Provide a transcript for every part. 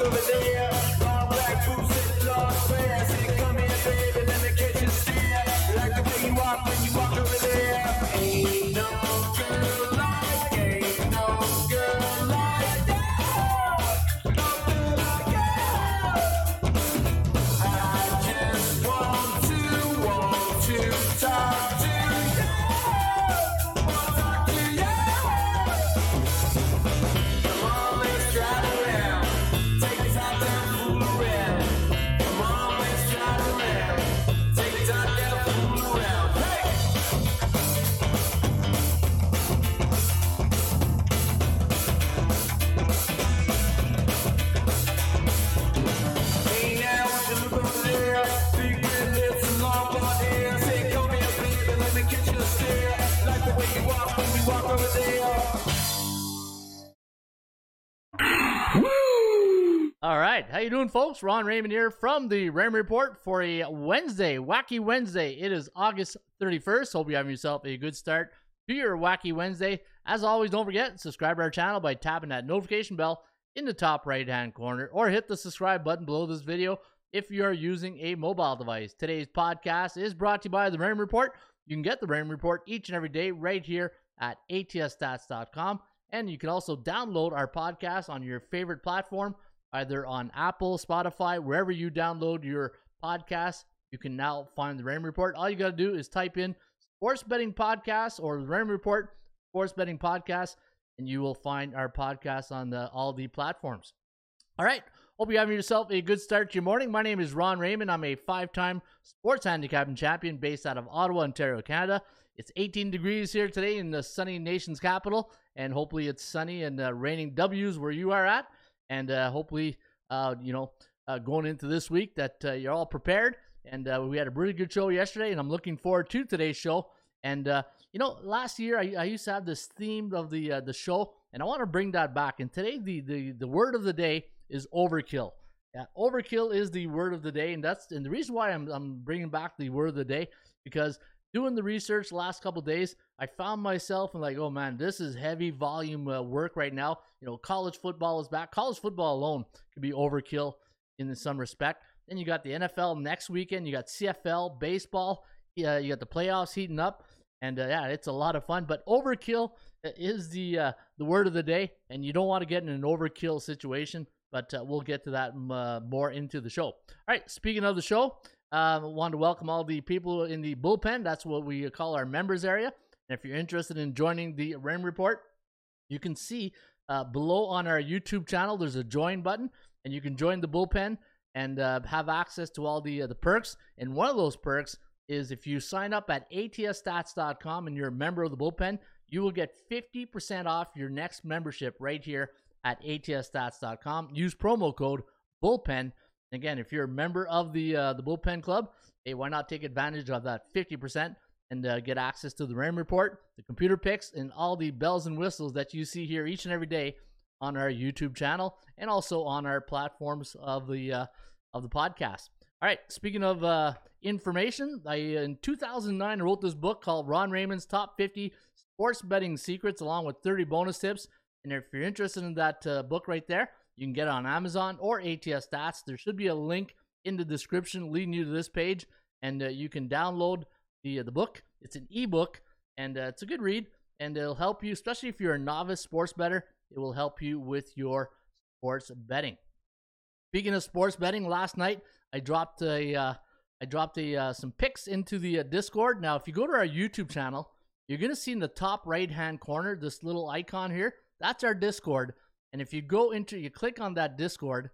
over there. Walk over there. All right, how you doing, folks? Ron Raymond here from the Ram Report for a Wednesday, Wacky Wednesday. It is August 31st. Hope you have yourself a good start to your Wacky Wednesday. As always, don't forget to subscribe to our channel by tapping that notification bell in the top right-hand corner, or hit the subscribe button below this video if you are using a mobile device. Today's podcast is brought to you by the Ram Report. You can get the Ram Report each and every day right here at atsstats.com, and you can also download our podcast on your favorite platform either on Apple, Spotify, wherever you download your podcast. You can now find the Ram Report. All you got to do is type in Sports Betting Podcast or Ram Report Sports Betting Podcast, and you will find our podcast on the, all the platforms. All right. Hope you're having yourself a good start to your morning. My name is Ron Raymond. I'm a five time sports handicapping champion based out of Ottawa, Ontario, Canada. It's 18 degrees here today in the sunny nation's capital, and hopefully it's sunny and uh, raining W's where you are at and uh, hopefully, uh, you know, uh, going into this week that uh, you're all prepared. And uh, we had a really good show yesterday, and I'm looking forward to today's show. And you know, last year I, I, used to have this theme of the the show, and I want to bring that back. And today, the, the the word of the day is overkill. Yeah, overkill is the word of the day, and that's and the reason why I'm I'm bringing back the word of the day because doing the research the last couple days, I found myself and like, oh man, this is heavy volume uh, work right now. You know, college football is back. College football alone could be overkill in some respect. Then you got the NFL next weekend. You got CFL, baseball. Yeah, you got the playoffs heating up, and uh, yeah, it's a lot of fun. But overkill uh, is the uh, the word of the day, and you don't want to get in an overkill situation. But uh, we'll get to that uh, more into the show. All right, speaking of the show, um, want to welcome all the people in the bullpen. That's what we call our members area. And if you're interested in joining the Ram Report, you can see uh, below on our YouTube channel, there's a join button, and you can join the bullpen and uh, have access to all the uh, the perks. And one of those perks is if you sign up at atsstats.com and you're a member of the bullpen, you will get 50% off your next membership right here at atsstats.com. Use promo code bullpen Again, if you're a member of the uh, the bullpen club, hey, why not take advantage of that 50% and uh, get access to the Ram report, the computer picks, and all the bells and whistles that you see here each and every day on our YouTube channel and also on our platforms of the uh, of the podcast. All right, speaking of uh, information, I in 2009 I wrote this book called Ron Raymond's Top 50 Sports Betting Secrets, along with 30 bonus tips. And if you're interested in that uh, book right there, you can get it on Amazon or ATS Stats. There should be a link in the description leading you to this page, and uh, you can download the uh, the book. It's an ebook, and uh, it's a good read, and it'll help you, especially if you're a novice sports better. It will help you with your sports betting. Speaking of sports betting, last night I dropped a uh, I dropped a uh, some picks into the Discord. Now, if you go to our YouTube channel, you're gonna see in the top right hand corner this little icon here. That's our Discord. And if you go into, you click on that Discord,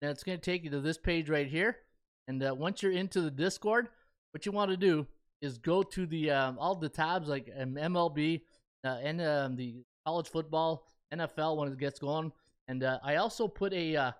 then it's going to take you to this page right here. And uh, once you're into the Discord, what you want to do is go to the um, all the tabs like um, MLB uh, and um, the college football, NFL when it gets going. And uh, I also put a uh,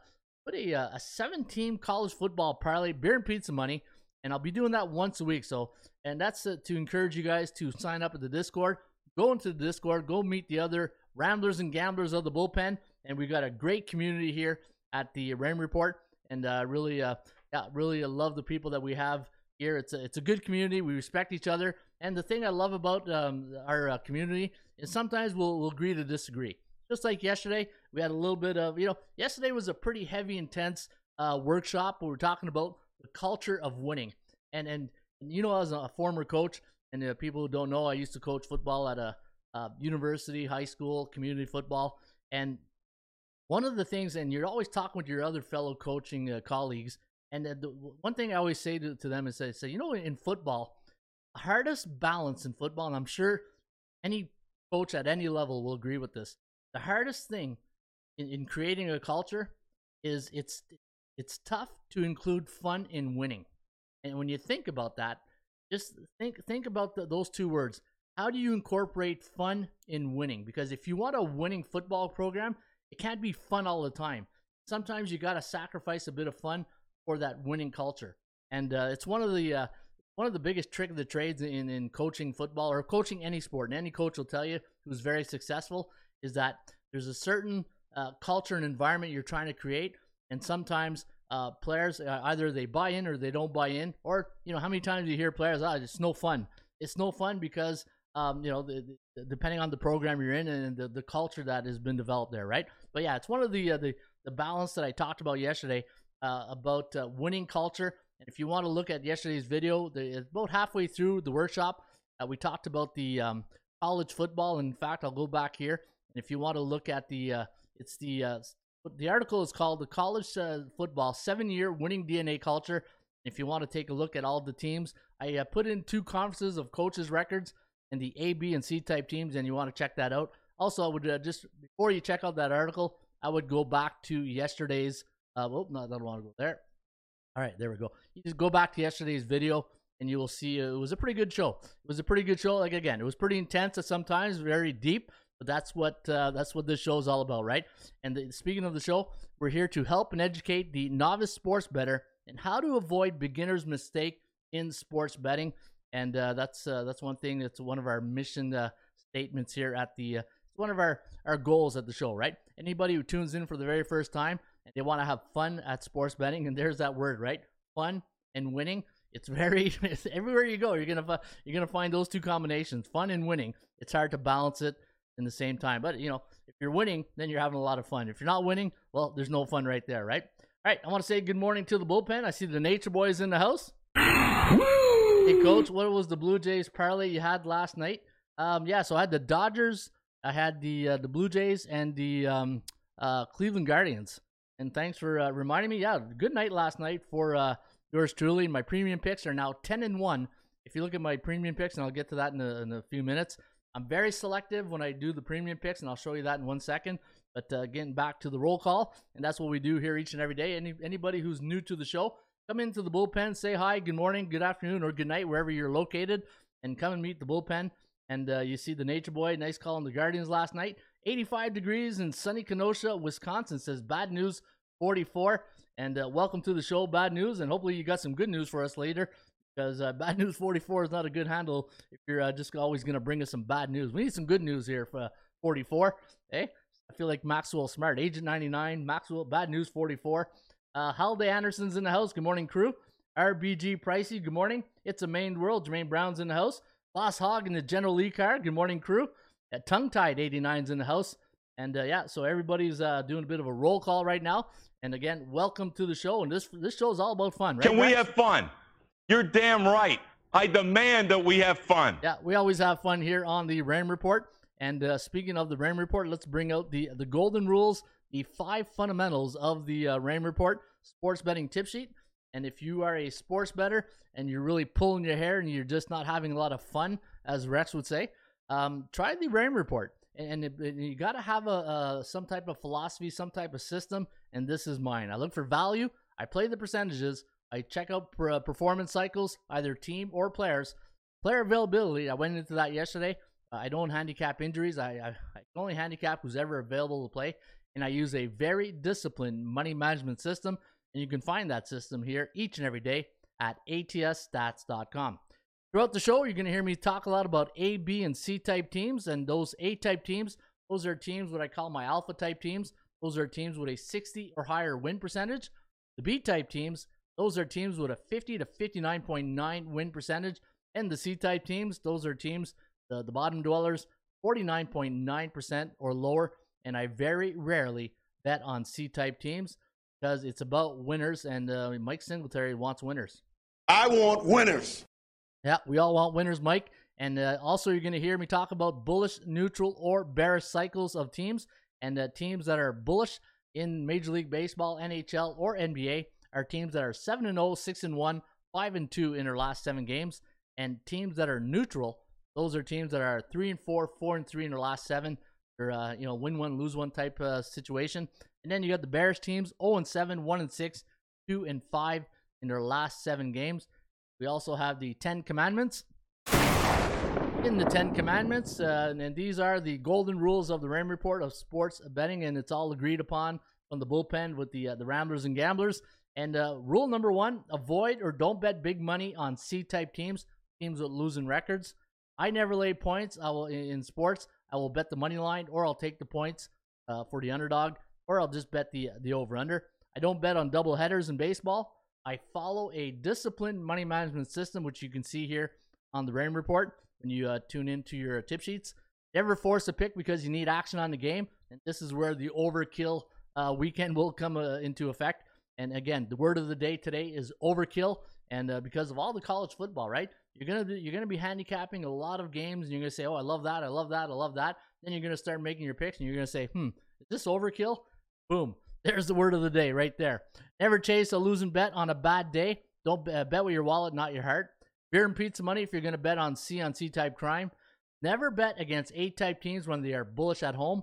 put a uh, a seven team college football parlay beer and pizza money, and I'll be doing that once a week. So and that's uh, to encourage you guys to sign up at the Discord. Go into the Discord, go meet the other ramblers and gamblers of the bullpen, and we've got a great community here at the Ram Report, and uh, really, uh, yeah, really love the people that we have here. It's a, it's a good community. We respect each other, and the thing I love about um, our uh, community is sometimes we'll, we'll agree to disagree. Just like yesterday, we had a little bit of you know. Yesterday was a pretty heavy, intense uh, workshop we were talking about the culture of winning, and and you know, as a former coach, and uh, people who don't know, I used to coach football at a uh, university, high school, community football, and one of the things, and you're always talking with your other fellow coaching uh, colleagues, and uh, the one thing I always say to, to them is I say, you know, in football, hardest balance in football, and I'm sure any coach at any level will agree with this. The hardest thing in, in creating a culture is it's it's tough to include fun in winning. And when you think about that, just think think about the, those two words. How do you incorporate fun in winning? Because if you want a winning football program, it can't be fun all the time. Sometimes you got to sacrifice a bit of fun for that winning culture. And uh, it's one of the uh, one of the biggest trick of the trades in, in coaching football or coaching any sport, and any coach will tell you who's very successful, is that there's a certain uh, culture and environment you're trying to create, and sometimes uh, players uh, either they buy in or they don't buy in, or you know how many times you hear players, "Ah, it's no fun." It's no fun because um, you know the, the, depending on the program you're in and the, the culture that has been developed there, right? But yeah, it's one of the uh, the the balance that I talked about yesterday uh, about uh, winning culture. And if you want to look at yesterday's video, the, about halfway through the workshop, we talked about the um, college football. In fact, I'll go back here, and if you want to look at the it's the uh, the article is called "The College uh, Football Seven Year Winning DNA Culture." If you want to take a look at all the teams, I uh, put in two conferences of coaches' records and the A, B, and C type teams, and you want to check that out. Also, I would uh, just before you check out that article, I would go back to yesterday's. Uh, oh, no, I don't want to go there. All right, there we go. You just go back to yesterday's video, and you will see uh, it was a pretty good show. It was a pretty good show. Like again, it was pretty intense at sometimes, very deep. But that's what uh, that's what this show is all about, right? And the, speaking of the show, we're here to help and educate the novice sports better and how to avoid beginners' mistake in sports betting. And uh, that's uh, that's one thing. That's one of our mission uh, statements here at the. Uh, it's one of our our goals at the show, right? Anybody who tunes in for the very first time and they want to have fun at sports betting, and there's that word, right? Fun and winning. It's very it's everywhere you go. You're gonna you're gonna find those two combinations, fun and winning. It's hard to balance it in the same time. But you know, if you're winning, then you're having a lot of fun. If you're not winning, well, there's no fun right there, right? All right, I want to say good morning to the bullpen. I see the Nature Boys in the house. Hey, coach, what was the Blue Jays parlay you had last night? Um, yeah, so I had the Dodgers, I had the uh, the Blue Jays, and the um, uh, Cleveland Guardians. And thanks for uh, reminding me. Yeah, good night last night for uh, yours truly. My premium picks are now ten and one. If you look at my premium picks, and I'll get to that in a, in a few minutes. I'm very selective when I do the premium picks, and I'll show you that in one second. But uh, getting back to the roll call, and that's what we do here each and every day. Any anybody who's new to the show, come into the bullpen, say hi, good morning, good afternoon, or good night wherever you're located, and come and meet the bullpen. And uh, you see the Nature Boy, nice call on the Guardians last night. 85 degrees in sunny Kenosha, Wisconsin. Says bad news 44. And uh, welcome to the show, bad news, and hopefully you got some good news for us later because uh, bad news 44 is not a good handle if you're uh, just always going to bring us some bad news. We need some good news here for uh, 44. Hey, I feel like Maxwell Smart, Agent 99, Maxwell, bad news 44. Uh, Halliday Anderson's in the house. Good morning, crew. RBG Pricey, good morning. It's a main world. Jermaine Brown's in the house. Boss Hog in the General Lee car. Good morning, crew. At Tongue Tied 89's in the house. And uh, yeah, so everybody's uh, doing a bit of a roll call right now. And again, welcome to the show. And this this show is all about fun, right? Can we have fun? You're damn right. I demand that we have fun. Yeah, we always have fun here on the Ram Report. And uh, speaking of the Ram Report, let's bring out the the golden rules, the five fundamentals of the uh, Ram Report sports betting tip sheet. And if you are a sports better and you're really pulling your hair and you're just not having a lot of fun, as Rex would say, um, try the Ram Report. And, it, it, you got to have a, a some type of philosophy, some type of system. And this is mine. I look for value. I play the percentages. I check out uh, performance cycles, either team or players. Player availability, I went into that yesterday. I don't handicap injuries. I, I, I only handicap who's ever available to play. And I use a very disciplined money management system. And you can find that system here each and every day at atsstats.com. Throughout the show, you're going to hear me talk a lot about A, B, and C type teams. And those A type teams, those are teams what I call my alpha type teams. Those are teams with a 60 or higher win percentage. The B type teams, those are teams with a 50 to 59.9 win percentage. And the C type teams, those are teams, the, the bottom dwellers, 49.9% or lower. And I very rarely bet on C type teams because it's about winners. And uh, Mike Singletary wants winners. I want winners. Yeah, we all want winners, Mike. And uh, also, you're going to hear me talk about bullish, neutral, or bearish cycles of teams and uh, teams that are bullish in Major League Baseball, NHL, or NBA are teams that are 7 and 0, 6 and 1, 5 and 2 in their last 7 games and teams that are neutral, those are teams that are 3 and 4, 4 and 3 in their last 7 or uh, you know, win one, lose one type uh, situation. And then you got the Bears teams 0 and 7, 1 and 6, 2 and 5 in their last 7 games. We also have the 10 commandments. In the 10 commandments, uh, and these are the golden rules of the Ram Report of sports betting, and it's all agreed upon from the bullpen with the uh, the Ramblers and Gamblers. And uh, rule number one avoid or don't bet big money on C type teams, teams with losing records. I never lay points. I will in sports. I will bet the money line, or I'll take the points uh, for the underdog, or I'll just bet the the over under. I don't bet on double headers in baseball. I follow a disciplined money management system, which you can see here on the Rain Report when you uh, tune into your tip sheets. Never force a pick because you need action on the game, and this is where the overkill uh, weekend will come uh, into effect. And again, the word of the day today is overkill, and uh, because of all the college football, right? You're gonna be, you're gonna be handicapping a lot of games, and you're gonna say, "Oh, I love that, I love that, I love that." Then you're gonna start making your picks, and you're gonna say, "Hmm, is this overkill?" Boom. There's the word of the day right there. Never chase a losing bet on a bad day. Don't uh, bet with your wallet, not your heart. Beer and pizza money if you're going to bet on C on C type crime. Never bet against A type teams when they are bullish at home.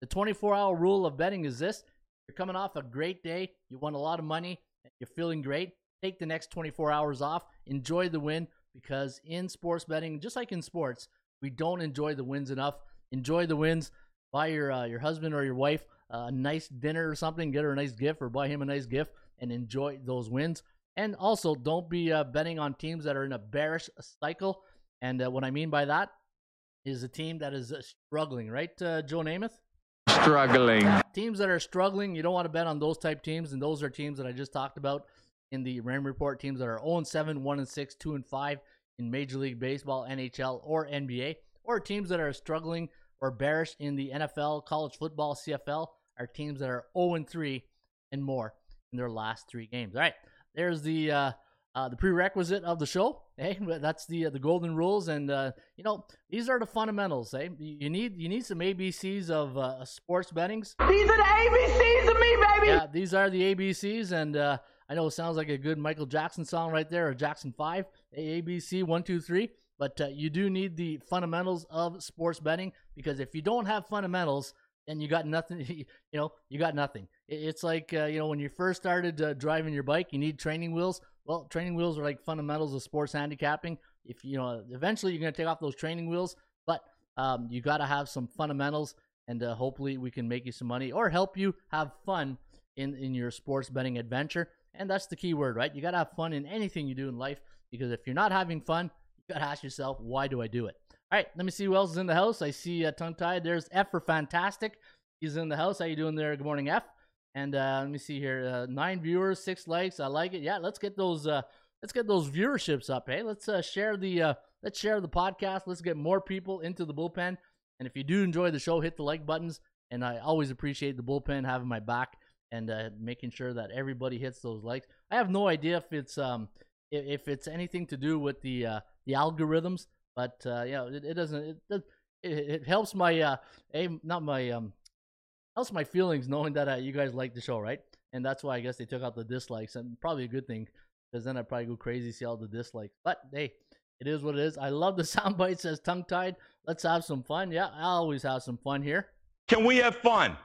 The 24 hour rule of betting is this you're coming off a great day, you won a lot of money, you're feeling great. Take the next 24 hours off, enjoy the win because in sports betting, just like in sports, we don't enjoy the wins enough. Enjoy the wins. Buy your uh, your husband or your wife a nice dinner or something, get her a nice gift or buy him a nice gift and enjoy those wins. And also, don't be uh, betting on teams that are in a bearish cycle. And uh, what I mean by that is a team that is uh, struggling, right, uh, Joe Namath? Struggling. Teams that are struggling, you don't want to bet on those type teams. And those are teams that I just talked about in the Ram Report teams that are 0 7, 1 6, 2 and 5 in Major League Baseball, NHL, or NBA, or teams that are struggling or bearish in the NFL, college football, CFL are teams that are 0 3 and more in their last three games. All right, there's the uh, uh, the prerequisite of the show. Hey, that's the uh, the golden rules, and uh, you know these are the fundamentals. Hey, you need you need some ABCs of uh, sports bettings. These are the ABCs of me, baby. Yeah, these are the ABCs, and uh, I know it sounds like a good Michael Jackson song right there, or Jackson Five, ABC one two three. But uh, you do need the fundamentals of sports betting because if you don't have fundamentals, then you got nothing. You know, you got nothing. It's like uh, you know when you first started uh, driving your bike, you need training wheels. Well, training wheels are like fundamentals of sports handicapping. If you know, eventually you're going to take off those training wheels, but um, you got to have some fundamentals, and uh, hopefully we can make you some money or help you have fun in in your sports betting adventure. And that's the key word, right? You got to have fun in anything you do in life because if you're not having fun, you got to ask yourself, why do I do it? All right, let me see who else is in the house. I see uh, tongue tied. There's F for fantastic. He's in the house. How you doing there? Good morning, F. And uh, let me see here. Uh, nine viewers, six likes. I like it. Yeah, let's get those. Uh, let's get those viewerships up. Hey, let's uh, share the. Uh, let's share the podcast. Let's get more people into the bullpen. And if you do enjoy the show, hit the like buttons. And I always appreciate the bullpen having my back and uh, making sure that everybody hits those likes. I have no idea if it's um if, it's anything to do with the uh, the algorithms, but uh, you know it, it doesn't. It, it, it helps my uh, aim, not my um helps my feelings knowing that uh, you guys like the show, right? And that's why I guess they took out the dislikes, and probably a good thing because then I'd probably go crazy see all the dislikes. But hey, it is what it is. I love the soundbite says tongue tied. Let's have some fun. Yeah, I always have some fun here. Can we have fun?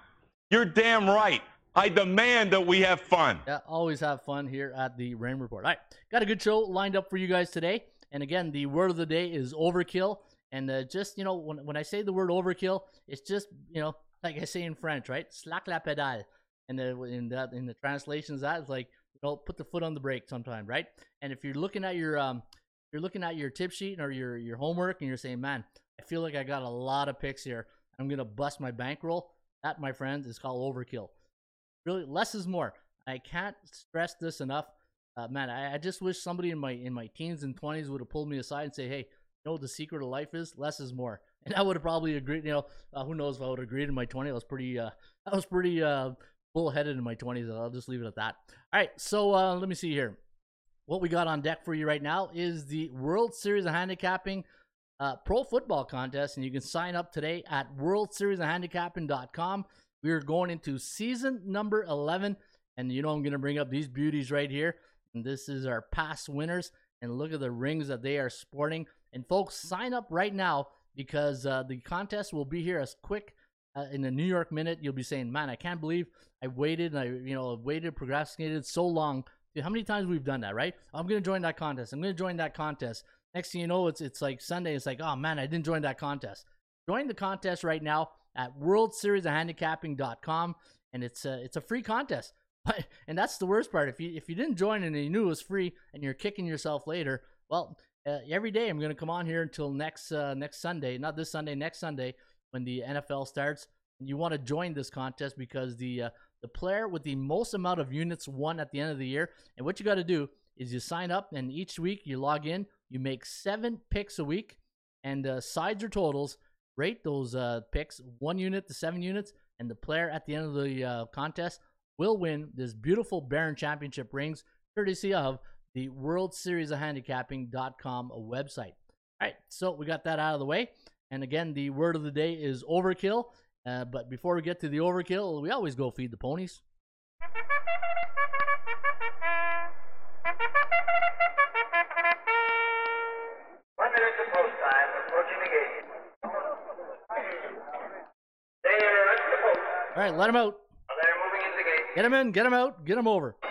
You're damn right. I demand that we have fun. Yeah, always have fun here at the Rain Report. All right, got a good show lined up for you guys today. And again, the word of the day is overkill. And uh, just, you know, when, when I say the word overkill, it's just, you know, like I say in French, right? Slack la pedale. And in that in the translations, that is like, you know, put the foot on the brake sometime, right? And if you're looking at your um, you're looking at your tip sheet or your your homework, and you're saying, man, I feel like I got a lot of picks here. I'm gonna bust my bankroll. That, my friends, is called overkill. Really, less is more. I can't stress this enough. Uh, man, I, I, just wish somebody in my in my teens and twenties would have pulled me aside and say, "Hey, you know the secret of life is? Less is more." And I would have probably agreed. You know, uh, who knows if I would have agreed in my twenties? I was pretty, uh, I was pretty uh, bullheaded in my twenties. I'll just leave it at that. All right, so uh, let me see here. What we got on deck for you right now is the World Series of Handicapping uh, Pro Football Contest, and you can sign up today at WorldSeriesOfHandicapping.com. We are going into season number 11, and you know I'm going to bring up these beauties right here. And this is our past winners, and look at the rings that they are sporting. And folks, sign up right now because uh, the contest will be here as quick uh, in the New York minute. You'll be saying, "Man, I can't believe I waited and I, you know, waited, procrastinated so long." How many times we've done that, right? I'm gonna join that contest. I'm gonna join that contest. Next thing you know, it's it's like Sunday. It's like, oh man, I didn't join that contest. Join the contest right now at WorldSeriesOfHandicapping.com, and it's a it's a free contest. But, and that's the worst part. If you if you didn't join and you knew it was free and you're kicking yourself later, well, uh, every day I'm going to come on here until next uh, next Sunday, not this Sunday, next Sunday when the NFL starts. You want to join this contest because the uh, the player with the most amount of units won at the end of the year. And what you got to do is you sign up, and each week you log in. You make seven picks a week, and uh, sides or totals rate those uh, picks one unit to seven units, and the player at the end of the uh, contest will win this beautiful Baron Championship rings, courtesy of the World Series of Handicapping.com website. All right, so we got that out of the way. And again, the word of the day is overkill. Uh, but before we get to the overkill, we always go feed the ponies. All right, let them out. They're moving in gate. Get them in, get them out, get them over. They're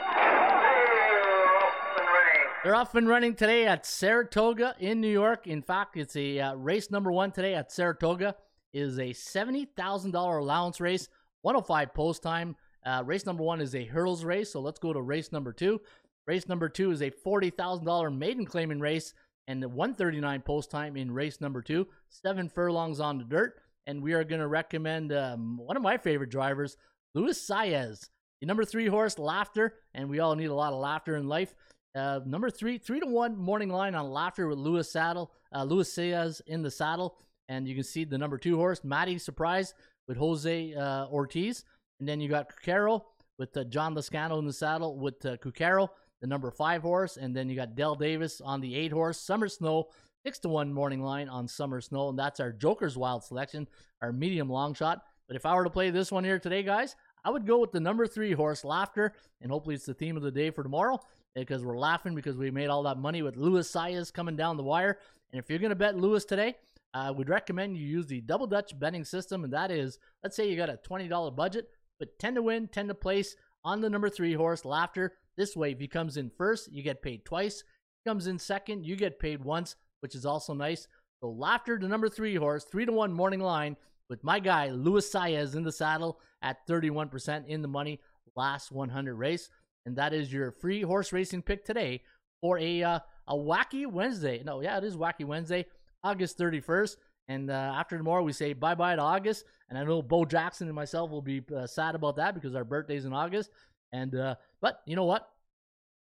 off and running. They're off and running today at Saratoga in New York. In fact, it's a uh, race number one today at Saratoga. It is a seventy thousand dollar allowance race, one hundred five post time. Uh, race number one is a hurdles race, so let's go to race number two. Race number two is a forty thousand dollar maiden claiming race, and the one thirty nine post time in race number two. Seven furlongs on the dirt, and we are going to recommend um, one of my favorite drivers, Luis Saez, the number three horse, Laughter, and we all need a lot of laughter in life. Uh, number three, three to one morning line on Laughter with Luis Saddle, uh, Luis Saez in the saddle, and you can see the number two horse, Matty Surprise with Jose uh, Ortiz, and then you got Cucaro with uh, John Lezcano in the saddle with uh, Cucaro, the number five horse, and then you got Dylan Davis on the eight horse, Summer Snow, six to one morning line on Summer Snow, and that's our Joker's Wild selection, our medium long shot. But if I were to play this one here today, guys, I would go with the number three horse, Laughter, and hopefully it's the theme of the day for tomorrow because we're laughing because we made all that money with Luis Saez coming down the wire. And if you're going to bet Lewis today, uh, I would recommend you use the double Dutch betting system, and that is, let's say you got a $20 budget, but 10 to win, 10 to place on the number three horse, Laughter. This way, if he comes in first, you get paid twice. If he comes in second, you get paid once, which is also nice. So Laughter, the number three horse, three to one morning line with my guy Luis Saez in the saddle at 31% in the money last 100 race, and that is your free horse racing pick today for a uh, a wacky Wednesday. No, yeah, it is wacky Wednesday, August 31st. And uh, after tomorrow, we say bye bye to August. And I know Bo Jackson and myself will be uh, sad about that because our birthday's in August. And uh, but you know what?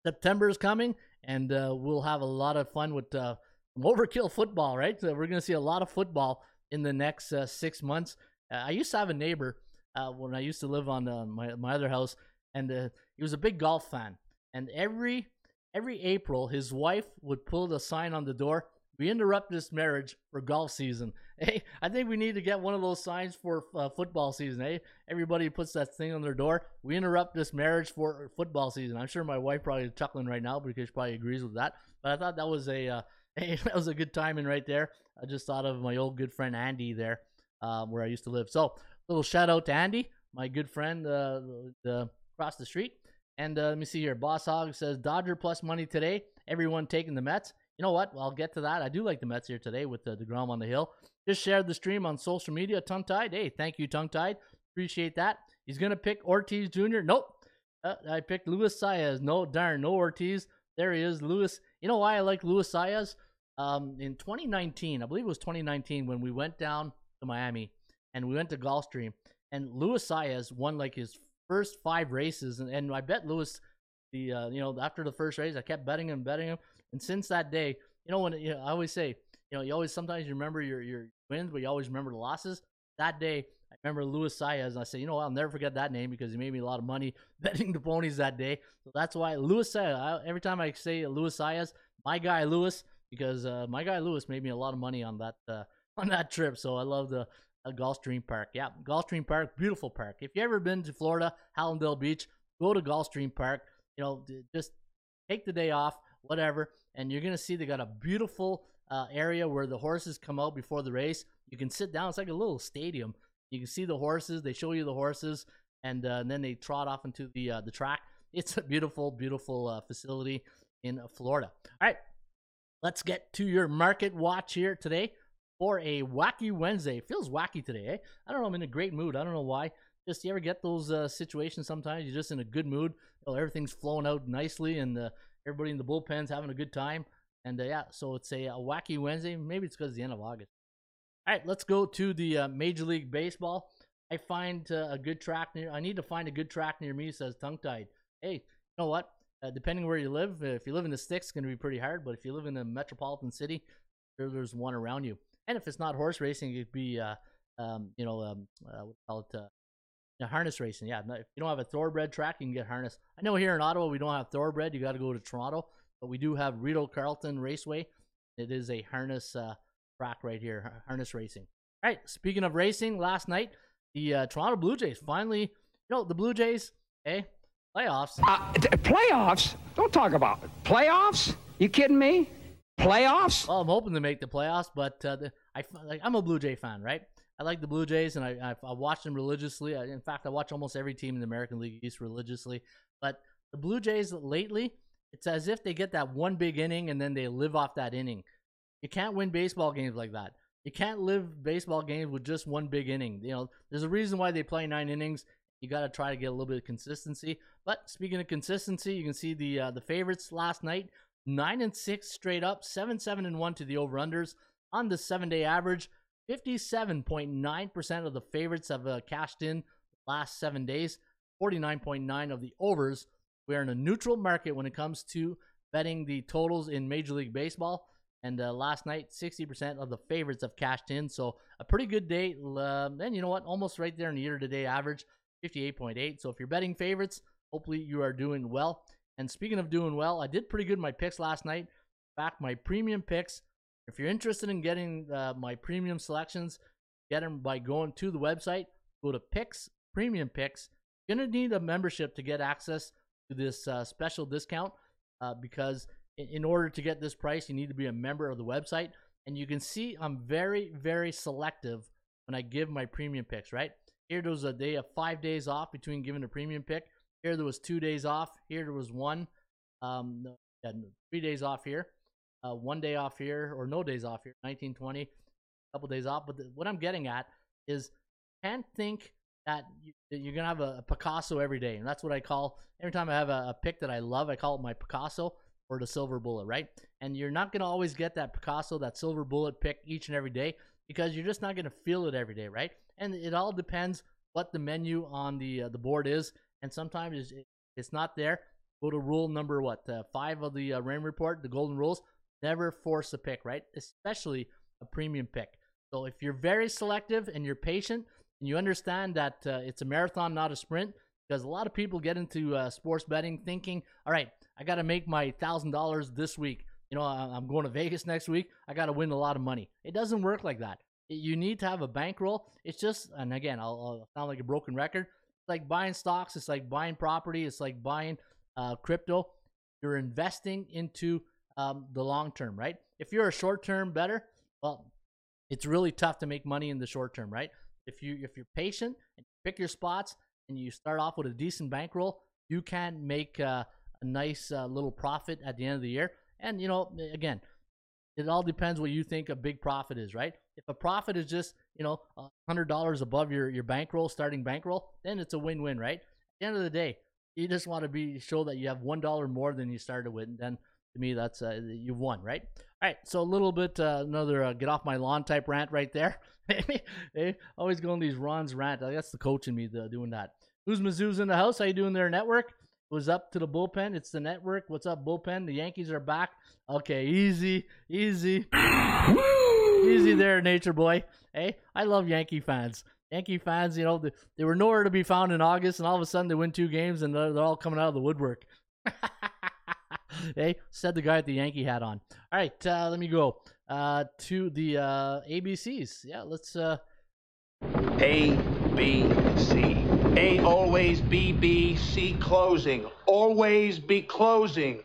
September is coming, and uh, we'll have a lot of fun with uh, overkill football. Right? So we're gonna see a lot of football in the next uh, six months. Uh, I used to have a neighbor uh, when I used to live on uh, my my other house, and uh, he was a big golf fan. And every every April, his wife would pull the sign on the door. We interrupt this marriage for golf season. Hey, I think we need to get one of those signs for uh, football season. Hey, everybody puts that thing on their door. We interrupt this marriage for football season. I'm sure my wife probably chuckling right now because she probably agrees with that. But I thought that was a hey, that was a good timing right there. I just thought of my old good friend Andy there, um, where I used to live. So little shout out to Andy, my good friend uh, the, across the street. And uh, let me see here. Boss Hog says Dodger plus money today. Everyone taking the Mets. You know what? Well, I'll get to that. I do like the Mets here today with uh, DeGrom on the hill. Just shared the stream on social media. Tongue tied. Hey, thank you, Tongue tied. Appreciate that. He's to pick Ortiz Jr. Nope. Uh, I picked Luis Saez. No, darn, no Ortiz. There he is, Luis. You know why I like Luis Saez? Um, in 2019, I believe it was 2019 when we went down to Miami and we went to Gulfstream, and Luis Saez won like his first five races, and, and I bet Luis the uh, you know after the first race, I kept betting him, betting him, and since that day, you know when you know, I always say, you know, you always sometimes you remember your your wins, but you always remember the losses. That day, remember Luis Saez, and I said, you know. I'll never forget that name because he made me a lot of money betting the ponies that day. So that's why Luis Saez. I, every time I say Luis Saez, my guy Luis, because uh, my guy Luis made me a lot of money on that uh, on that trip. So I love the uh, Gulfstream Park. Yeah, Gulfstream Park, beautiful park. If you ever been to Florida, Hallandale Beach, go to Gulfstream Park. You know, just take the day off, whatever, and you're gonna see they got a beautiful uh, area where the horses come out before the race. You can sit down. It's like a little stadium. You can see the horses. They show you the horses, and, uh, and then they trot off into the uh, the track. It's a beautiful, beautiful uh, facility in uh, Florida. All right, let's get to your market watch here today for a wacky Wednesday. It feels wacky today, eh? I don't know. I'm in a great mood. I don't know why. just you ever get those uh, situations sometimes you're just in a good mood you know, everything's flowing out nicely and uh, everybody in the bullpen's having a good time and uh, yeah so it's a, a wacky wednesday maybe it's because it's the end of august all right let's go to the uh, major league baseball i find uh, a good track near i need to find a good track near me says tongue tied hey you know what uh, depending where you live if you live in the sticks it's going to be pretty hard but if you live in a metropolitan city there, there's one around you and if it's not horse racing it could be uh, um, you know um, uh, what call it uh, harness racing. Yeah, if you don't have a thoroughbred track, you can get harness. I know here in Ottawa we don't have thoroughbred. You got to go to Toronto, but we do have Rideau Carleton Raceway. It is a harness uh, track right here, harness racing. All right. Speaking of racing, last night the uh, Toronto Blue Jays finally, you know, the Blue Jays, hey, playoffs. Uh, t- playoffs? Don't talk about it. Playoffs? You kidding me? Playoffs? Well, I'm hoping to make the playoffs, but uh, the, I like I'm a Blue Jay fan, right? I like the Blue Jays, and I I, I watch them religiously. I, in fact, I watch almost every team in the American League East religiously. But the Blue Jays lately, it's as if they get that one big inning and then they live off that inning. You can't win baseball games like that. You can't live baseball games with just one big inning. You know, there's a reason why they play nine innings. You got to try to get a little bit of consistency. But speaking of consistency, you can see the uh, the favorites last night nine and six straight up, seven seven and one to the over unders on the seven day average. 57.9% of the favorites have uh, cashed in last seven days, 49.9 of the overs. We are in a neutral market when it comes to betting the totals in Major League Baseball. And uh, last night, 60% of the favorites have cashed in. So a pretty good day. Uh, and you know what? Almost right there in the year to day average, 58.8. So if you're betting favorites, hopefully you are doing well. And speaking of doing well, I did pretty good in my picks last night. Back my premium picks if you're interested in getting uh, my premium selections, get them by going to the website. Go to Picks Premium Picks. You're gonna need a membership to get access to this uh, special discount uh, because in, order to get this price, you need to be a member of the website. And you can see I'm very, very selective when I give my premium picks. Right here, there was a day of five days off between giving a premium pick. Here there was two days off. Here there was one. Um, yeah, three days off here uh, one day off here or no days off here, 1920, a couple days off. But the, what I'm getting at is can't think that you, are gonna have a, a, Picasso every day, and that's what I call every time I have a, a, pick that I love, I call it my Picasso or the silver bullet, right? And you're not gonna always get that Picasso, that silver bullet pick each and every day because you're just not gonna feel it every day, right? And it all depends what the menu on the uh, the board is, and sometimes it's, it's not there. Go to rule number what uh, five of the uh, Rain Report, the golden rules. Never force a pick, right? Especially a premium pick. So if you're very selective and you're patient and you understand that uh, it's a marathon, not a sprint, because a lot of people get into uh, sports betting thinking, all right, I got to make my thousand dollars this week. You know, I'm going to Vegas next week. I got to win a lot of money. It doesn't work like that. You need to have a bankroll. It's just, and again, I'll, I'll sound like a broken record. It's like buying stocks. It's like buying property. It's like buying uh, crypto. You're investing into um, the long term, right? If you're a short term better, well, it's really tough to make money in the short term, right? If you if you're patient and pick your spots and you start off with a decent bankroll, you can make uh, a nice uh, little profit at the end of the year. And you know, again, it all depends what you think a big profit is, right? If a profit is just you know hundred dollars above your your bankroll, starting bankroll, then it's a win win, right? At the end of the day, you just want to be show that you have one dollar more than you started with, and then to me, that's uh, you've won, right? All right, so a little bit uh, another uh, get off my lawn type rant right there. hey, always going these Ron's rant. That's the coach in me the, doing that. Who's Mizzou's in the house? How you doing there, network? was up to the bullpen. It's the network. What's up, bullpen? The Yankees are back. Okay, easy, easy, easy there, nature boy. Hey, I love Yankee fans. Yankee fans, you know, they, they were nowhere to be found in August, and all of a sudden they win two games, and they're, they're all coming out of the woodwork. hey, said the guy with the Yankee hat on. All right, uh, let me go uh, to the uh, ABCs. Yeah, let's. Uh... A, B, C. A always B, B, C closing. Always be closing.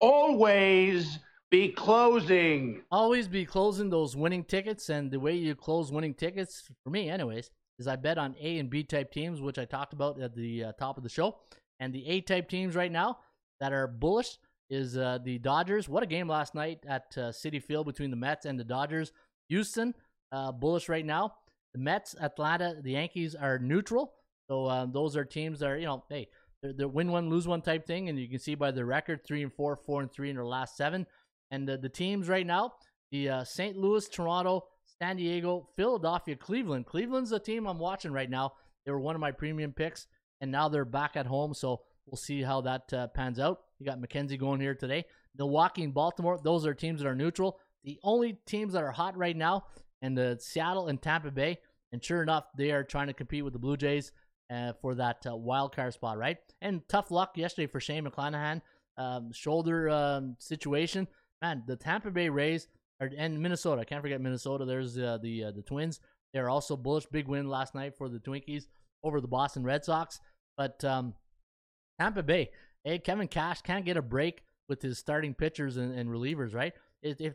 Always be closing. Always be closing those winning tickets. And the way you close winning tickets, for me, anyways, is I bet on A and B type teams, which I talked about at the uh, top of the show. And the A type teams right now that are bullish is uh, the Dodgers. What a game last night at uh, Citi Field between the Mets and the Dodgers. Houston, uh, bullish right now. The Mets, Atlanta, the Yankees are neutral. So um, those are teams that are, you know, hey, they're, they're win one, lose one type thing, and you can see by the record, three and four, four and three in their last seven. And the, the teams right now, the uh, St. Louis, Toronto, San Diego, Philadelphia, Cleveland. Cleveland's a team I'm watching right now. They were one of my premium picks, and now they're back at home. So we'll see how that uh, pans out. You got McKenzie going here today. Milwaukee and Baltimore, those are teams that are neutral. The only teams that are hot right now, and the Seattle and Tampa Bay. And sure enough, they are trying to compete with the Blue Jays uh, for that uh, wild card spot, right? And tough luck yesterday for Shane McClanahan. Um, shoulder um, situation. Man, the Tampa Bay Rays are, and Minnesota. I can't forget Minnesota. There's uh, the uh, the Twins. They're also bullish. Big win last night for the Twinkies over the Boston Red Sox. But um, Tampa Bay, hey, Kevin Cash can't get a break with his starting pitchers and, and relievers, right? If, if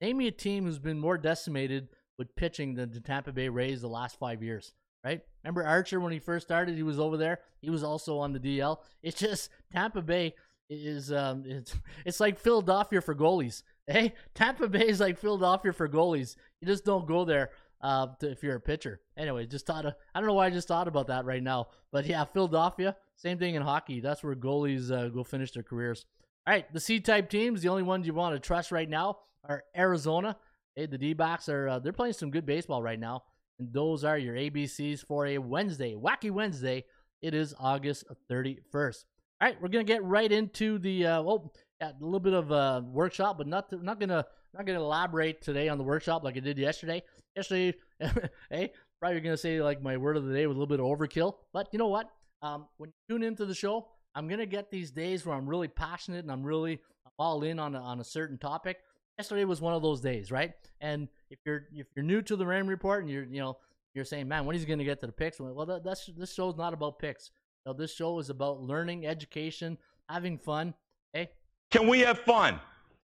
name me a team who's been more decimated with pitching than the Tampa Bay Rays the last five years, right? Remember Archer when he first started, he was over there. He was also on the DL. It's just Tampa Bay is um it's it's like Philadelphia for goalies. Hey, Tampa Bay is like Philadelphia for goalies. You just don't go there uh to, if you're a pitcher. Anyway, just thought of, I don't know why I just thought about that right now, but yeah, Philadelphia, same thing in hockey. That's where goalies uh, go finish their careers. All right, the C-type teams, the only ones you want to trust right now are Arizona. Hey, the D-backs are uh, they're playing some good baseball right now, and those are your ABCs for a Wednesday, wacky Wednesday. It is August 31st. All right, we're gonna get right into the uh, well, yeah, a little bit of a workshop, but not not gonna not gonna elaborate today on the workshop like I did yesterday. Yesterday, hey, probably gonna say like my word of the day was a little bit of overkill, but you know what? Um, when you tune into the show, I'm gonna get these days where I'm really passionate and I'm really all in on a, on a certain topic. Yesterday was one of those days, right? And if you're if you're new to the Ram Report and you're you know you're saying, man, when he's gonna get to the picks? Well, that, that's this show's not about picks. So this show is about learning, education, having fun. Hey, Can we have fun?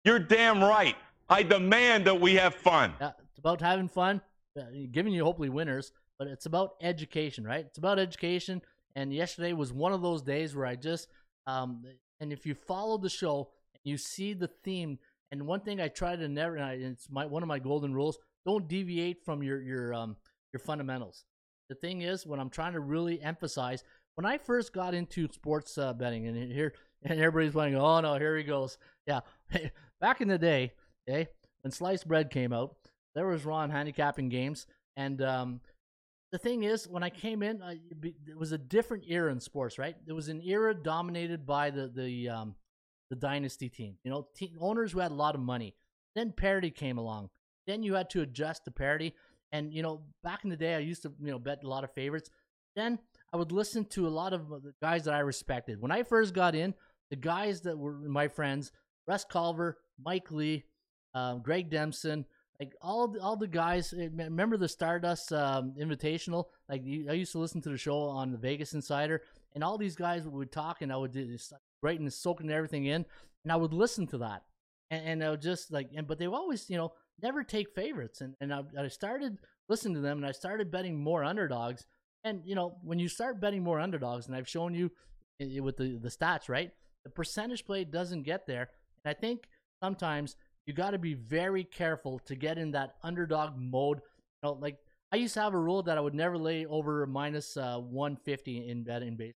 You're damn right. I demand that we have fun. Yeah, it's about having fun, uh, giving you hopefully winners, but it's about education, right? It's about education. And yesterday was one of those days where I just, um, and if you follow the show, you see the theme. And one thing I try to never, and I, it's my one of my golden rules: don't deviate from your your um your fundamentals. The thing is, when I'm trying to really emphasize, when I first got into sports uh, betting, and here and everybody's going, "Oh no, here he goes." Yeah, back in the day, okay, when sliced bread came out, there was Ron handicapping games, and um, the thing is, when I came in, I, it was a different era in sports, right? It was an era dominated by the the um, the dynasty team. You know, owners who had a lot of money. Then parity came along. Then you had to adjust to parity. And you know, back in the day, I used to you know bet a lot of favorites. Then I would listen to a lot of the guys that I respected. When I first got in, the guys that were my friends, Russ Culver, Mike Lee, um, Greg Dempson, like all the, all the guys. eh, Remember the Stardust um, Invitational? Like I used to listen to the show on the Vegas Insider, and all these guys would talk, and I would this, writing and soaking everything in, and I would listen to that, and, and I would just like, and but they always, you know, never take favorites, and and I, I started listening to them, and I started betting more underdogs, and you know, when you start betting more underdogs, and I've shown you i- with the the stats, right? The percentage play doesn't get there, and I think sometimes you got to be very careful to get in that underdog mode. You know, like I used to have a rule that I would never lay over minus uh, 150 in bet in base.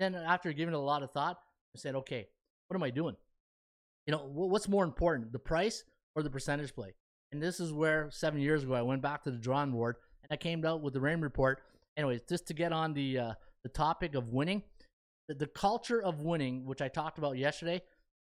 Then after giving it a lot of thought, I said, okay, what am I doing? You know, what's more important, the price or the percentage play? And this is where seven years ago I went back to the drawing board and I came out with the rain report. Anyways, just to get on the uh, the topic of winning, the, the culture of winning, which I talked about yesterday,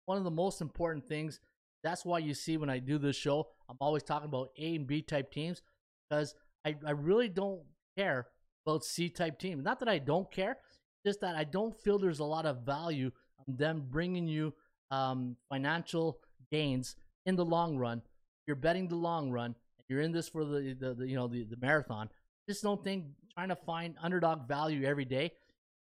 one of the most important things. That's why you see when I do this show, I'm always talking about A and B type teams because I, I really don't care about C type teams. Not that I don't care, just that I don't feel there's a lot of value on them bringing you um, financial gains in the long run. You're betting the long run. You're in this for the, the, the you know the, the marathon. Just don't think trying to find underdog value every day is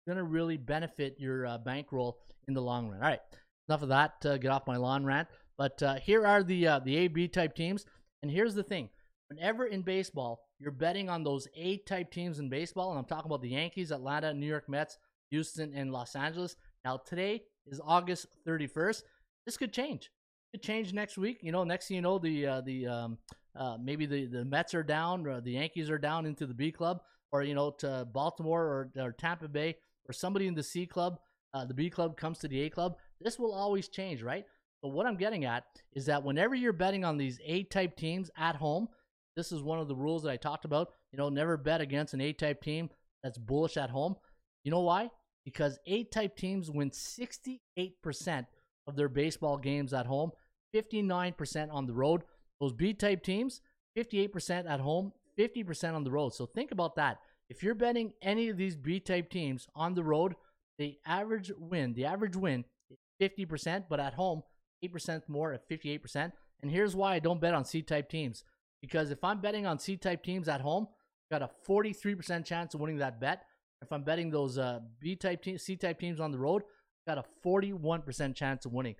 gonna really benefit your uh, bankroll in the long run. All right, enough of that. Uh, get off my lawn rant. But uh, here are the uh, the A B type teams, and here's the thing: whenever in baseball you're betting on those A type teams in baseball, and I'm talking about the Yankees, Atlanta, New York Mets, Houston, and Los Angeles. Now today is August 31st. This could change. It could change next week. You know, next thing you know, the uh, the um, uh, maybe the the Mets are down, or the Yankees are down into the B club. or you know to Baltimore or, or Tampa Bay or somebody in the C club, uh, the B club comes to the A club, this will always change, right? But what I'm getting at is that whenever you're betting on these A type teams at home, this is one of the rules that I talked about. You know, never bet against an A type team that's bullish at home. You know why? Because A type teams win 68% of their baseball games at home, 59% on the road. Those B type teams, 58% at home, 50% on the road. So think about that. If you're betting any of these B type teams on the road, the average win, the average win is 50%, but at home, 8% more at 58%. And here's why I don't bet on C type teams. Because if I'm betting on C type teams at home, I've got a 43% chance of winning that bet. If I'm betting those uh, B type teams, C type teams on the road, got a 41% chance of winning.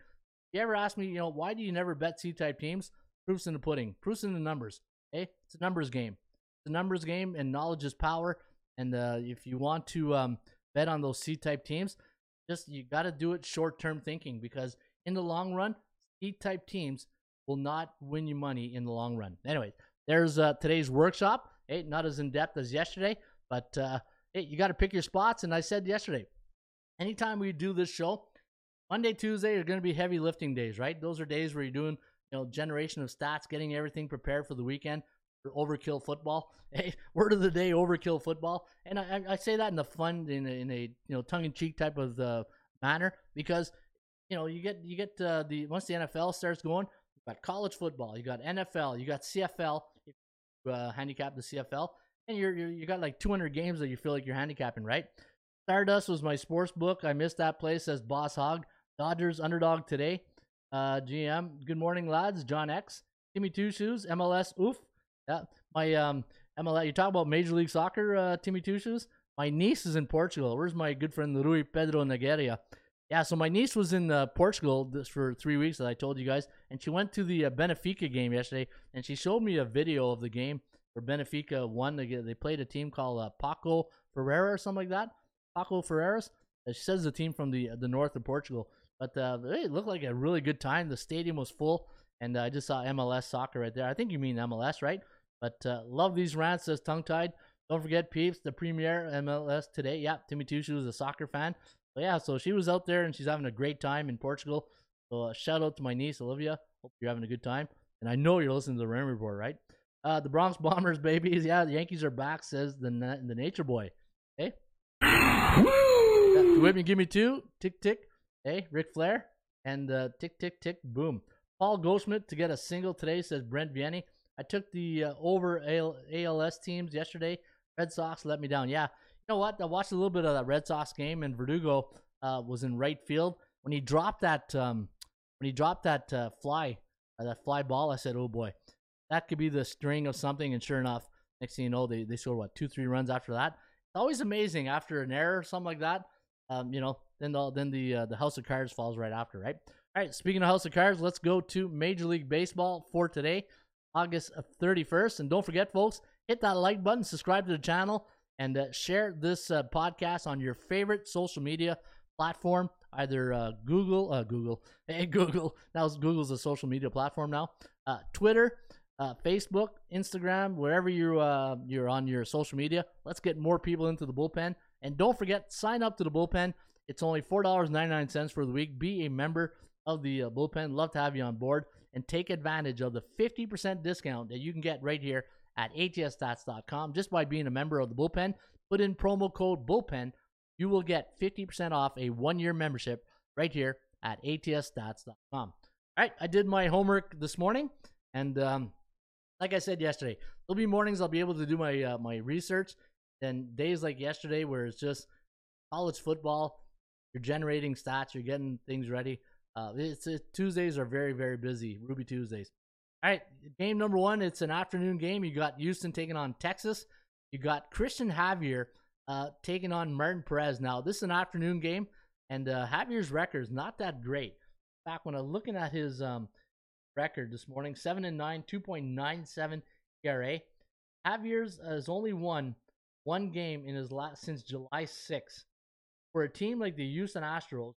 You ever ask me, you know, why do you never bet C type teams? Proofs in the pudding, proofs in the numbers. Okay, it's a numbers game. It's a numbers game, and knowledge is power. And uh, if you want to um, bet on those C type teams, just you got to do it short term thinking because in the long run, C type teams will not win you money in the long run. Anyway, there's uh, today's workshop. Hey, not as in depth as yesterday, but uh, hey, you got to pick your spots. And I said yesterday, anytime we do this show, Monday, Tuesday are going to be heavy lifting days, right? Those are days where you're doing, you know, generation of stats, getting everything prepared for the weekend for overkill football. Hey, word of the day, overkill football. And I, I say that in a fun, in a, in a you know tongue in cheek type of uh, manner because you know you get you get uh, the once the NFL starts going, you got college football, you got NFL, you got CFL. If you, uh, handicap the CFL, and you're, you're you got like 200 games that you feel like you're handicapping, right? Stardust was my sports book. I missed that place. Says Boss Hog. Dodgers underdog today. Uh, GM. Good morning, lads. John X. Timmy Two Shoes. MLS. Oof. Yeah. My um MLS. You talk about Major League Soccer. Uh, Timmy Two Shoes. My niece is in Portugal. Where's my good friend Rui Pedro Nageria? Yeah, so my niece was in uh, Portugal for three weeks, as I told you guys, and she went to the uh, Benfica game yesterday, and she showed me a video of the game where Benfica won. They, they played a team called uh, Paco Ferreira or something like that. Paco Ferreiras. Uh, she says the team from the the north of Portugal, but uh, it looked like a really good time. The stadium was full, and uh, I just saw MLS soccer right there. I think you mean MLS, right? But uh, love these rants, says Tongue Tied. Don't forget, peeps, the premiere MLS today. Yeah, Timmy Two Shoes is a soccer fan. But yeah, so she was out there and she's having a great time in Portugal. So uh, shout out to my niece, Olivia. Hope you're having a good time. And I know you're listening to the Ram Report, right? Uh, the Bronx Bombers, babies. Yeah, the Yankees are back, says the the Nature Boy. Hey, Woo! Me, give me two. Tick tick. Hey, Ric Flair. And uh, tick tick tick. Boom. Paul Goldschmidt to get a single today, says Brent Vianney. I took the uh, over AL- ALS teams yesterday. Red Sox let me down. Yeah, you know what? I watched a little bit of that Red Sox game, and Verdugo uh, was in right field when he dropped that um, when he dropped that uh, fly uh, that fly ball. I said, "Oh boy, that could be the string of something." And sure enough, next thing you know, they they scored what two three runs after that. It's always amazing after an error, or something like that. Um, you know, then the then the uh, the House of Cards falls right after, right? All right. Speaking of House of Cards, let's go to Major League Baseball for today, August thirty first. And don't forget, folks, hit that like button, subscribe to the channel, and uh, share this uh, podcast on your favorite social media platform, either uh, Google, uh, Google, hey Google. Now Google's a social media platform now. Uh, Twitter, uh, Facebook, Instagram, wherever you uh, you're on your social media. Let's get more people into the bullpen, and don't forget sign up to the bullpen. It's only four dollars ninety nine cents for the week. Be a member of the uh, bullpen. Love to have you on board and take advantage of the fifty percent discount that you can get right here at atsstats.com just by being a member of the bullpen. Put in promo code bullpen. You will get 50% off a one year membership right here at atsstats.com. All right, I did my homework this morning, and um, like I said yesterday, there'll be mornings I'll be able to do my uh, my research. and days like yesterday, where it's just college football, you're generating stats, you're getting things ready. Uh, it's it, Tuesdays are very very busy. Ruby Tuesdays. All right, game number one. It's an afternoon game. You got Houston taking on Texas. You got Christian Javier uh, taking on Martin Perez. Now this is an afternoon game, and uh, Javier's record is not that great. Back when I'm looking at his um, record this morning. Seven and nine, 2.97 ERA. Javier's has only won one game in his last since July 6. For a team like the Houston Astros,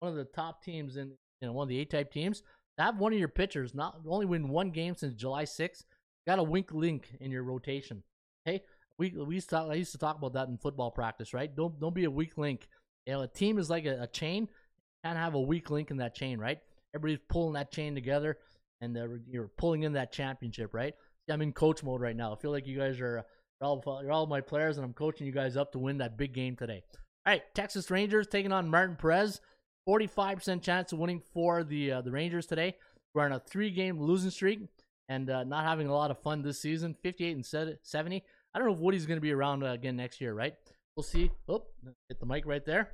one of the top teams in you know one of the A-type teams, to have one of your pitchers not only win one game since July 6, got a wink link in your rotation. Okay, we we used to talk, I used to talk about that in football practice, right? Don't don't be a weak link. You know, a team is like a, a chain. Can't have a weak link in that chain, right? Everybody's pulling that chain together, and you're pulling in that championship, right? I'm in coach mode right now. I feel like you guys are you're all you're all my players, and I'm coaching you guys up to win that big game today. All right, Texas Rangers taking on Martin Perez. 45% chance of winning for the uh, the Rangers today. We're on a three game losing streak and uh, not having a lot of fun this season. 58 and 70. I don't know if Woody's going to be around uh, again next year, right? We'll see. Oh, hit the mic right there.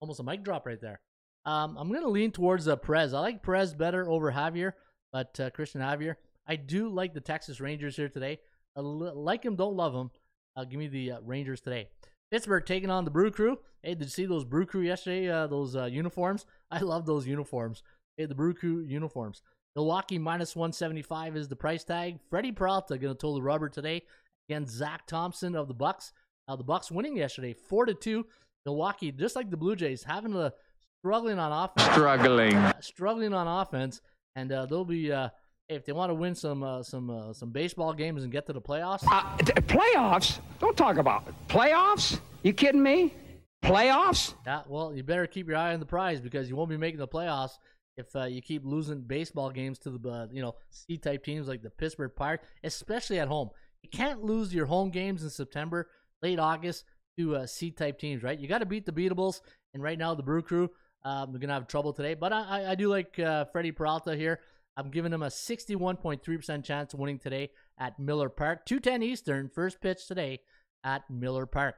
Almost a mic drop right there. Um, I'm going to lean towards uh, Perez. I like Perez better over Javier, but uh, Christian Javier. I do like the Texas Rangers here today. Like him, don't love him. Uh, give me the uh, Rangers today. Pittsburgh taking on the Brew Crew. Hey, did you see those Brew Crew yesterday? Uh, those uh, uniforms. I love those uniforms. Hey, the Brew Crew uniforms. Milwaukee minus 175 is the price tag. Freddie Peralta going to total the rubber today against Zach Thompson of the Bucs. The Bucs winning yesterday, four to two. Milwaukee, just like the Blue Jays, having a struggling on offense. Struggling. Uh, struggling on offense, and uh, they'll be. Uh, if they want to win some uh, some uh, some baseball games and get to the playoffs, Uh, t- playoffs? Don't talk about it. Playoffs? You kidding me? Playoffs? Yeah, well, you better keep your eye on the prize because you won't be making the playoffs if uh, you keep losing baseball games to the uh, you know C-type teams like the Pittsburgh Pirates, especially at home. You can't lose your home games in September, late August to uh, C-type teams, right? You got to beat the beatables, and right now the Brew Crew, um, they're gonna have trouble today. But I, I, do like uh, Freddie Peralta here. I'm giving him a 61.3% chance of winning today at Miller Park. 210 Eastern, first pitch today at Miller Park.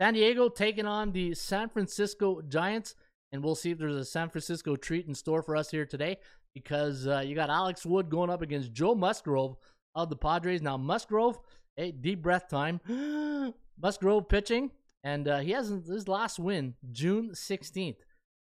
San Diego taking on the San Francisco Giants, and we'll see if there's a San Francisco treat in store for us here today because uh, you got Alex Wood going up against Joe Musgrove of the Padres. Now, Musgrove, hey, deep breath time. Musgrove pitching, and uh, he has his last win June 16th.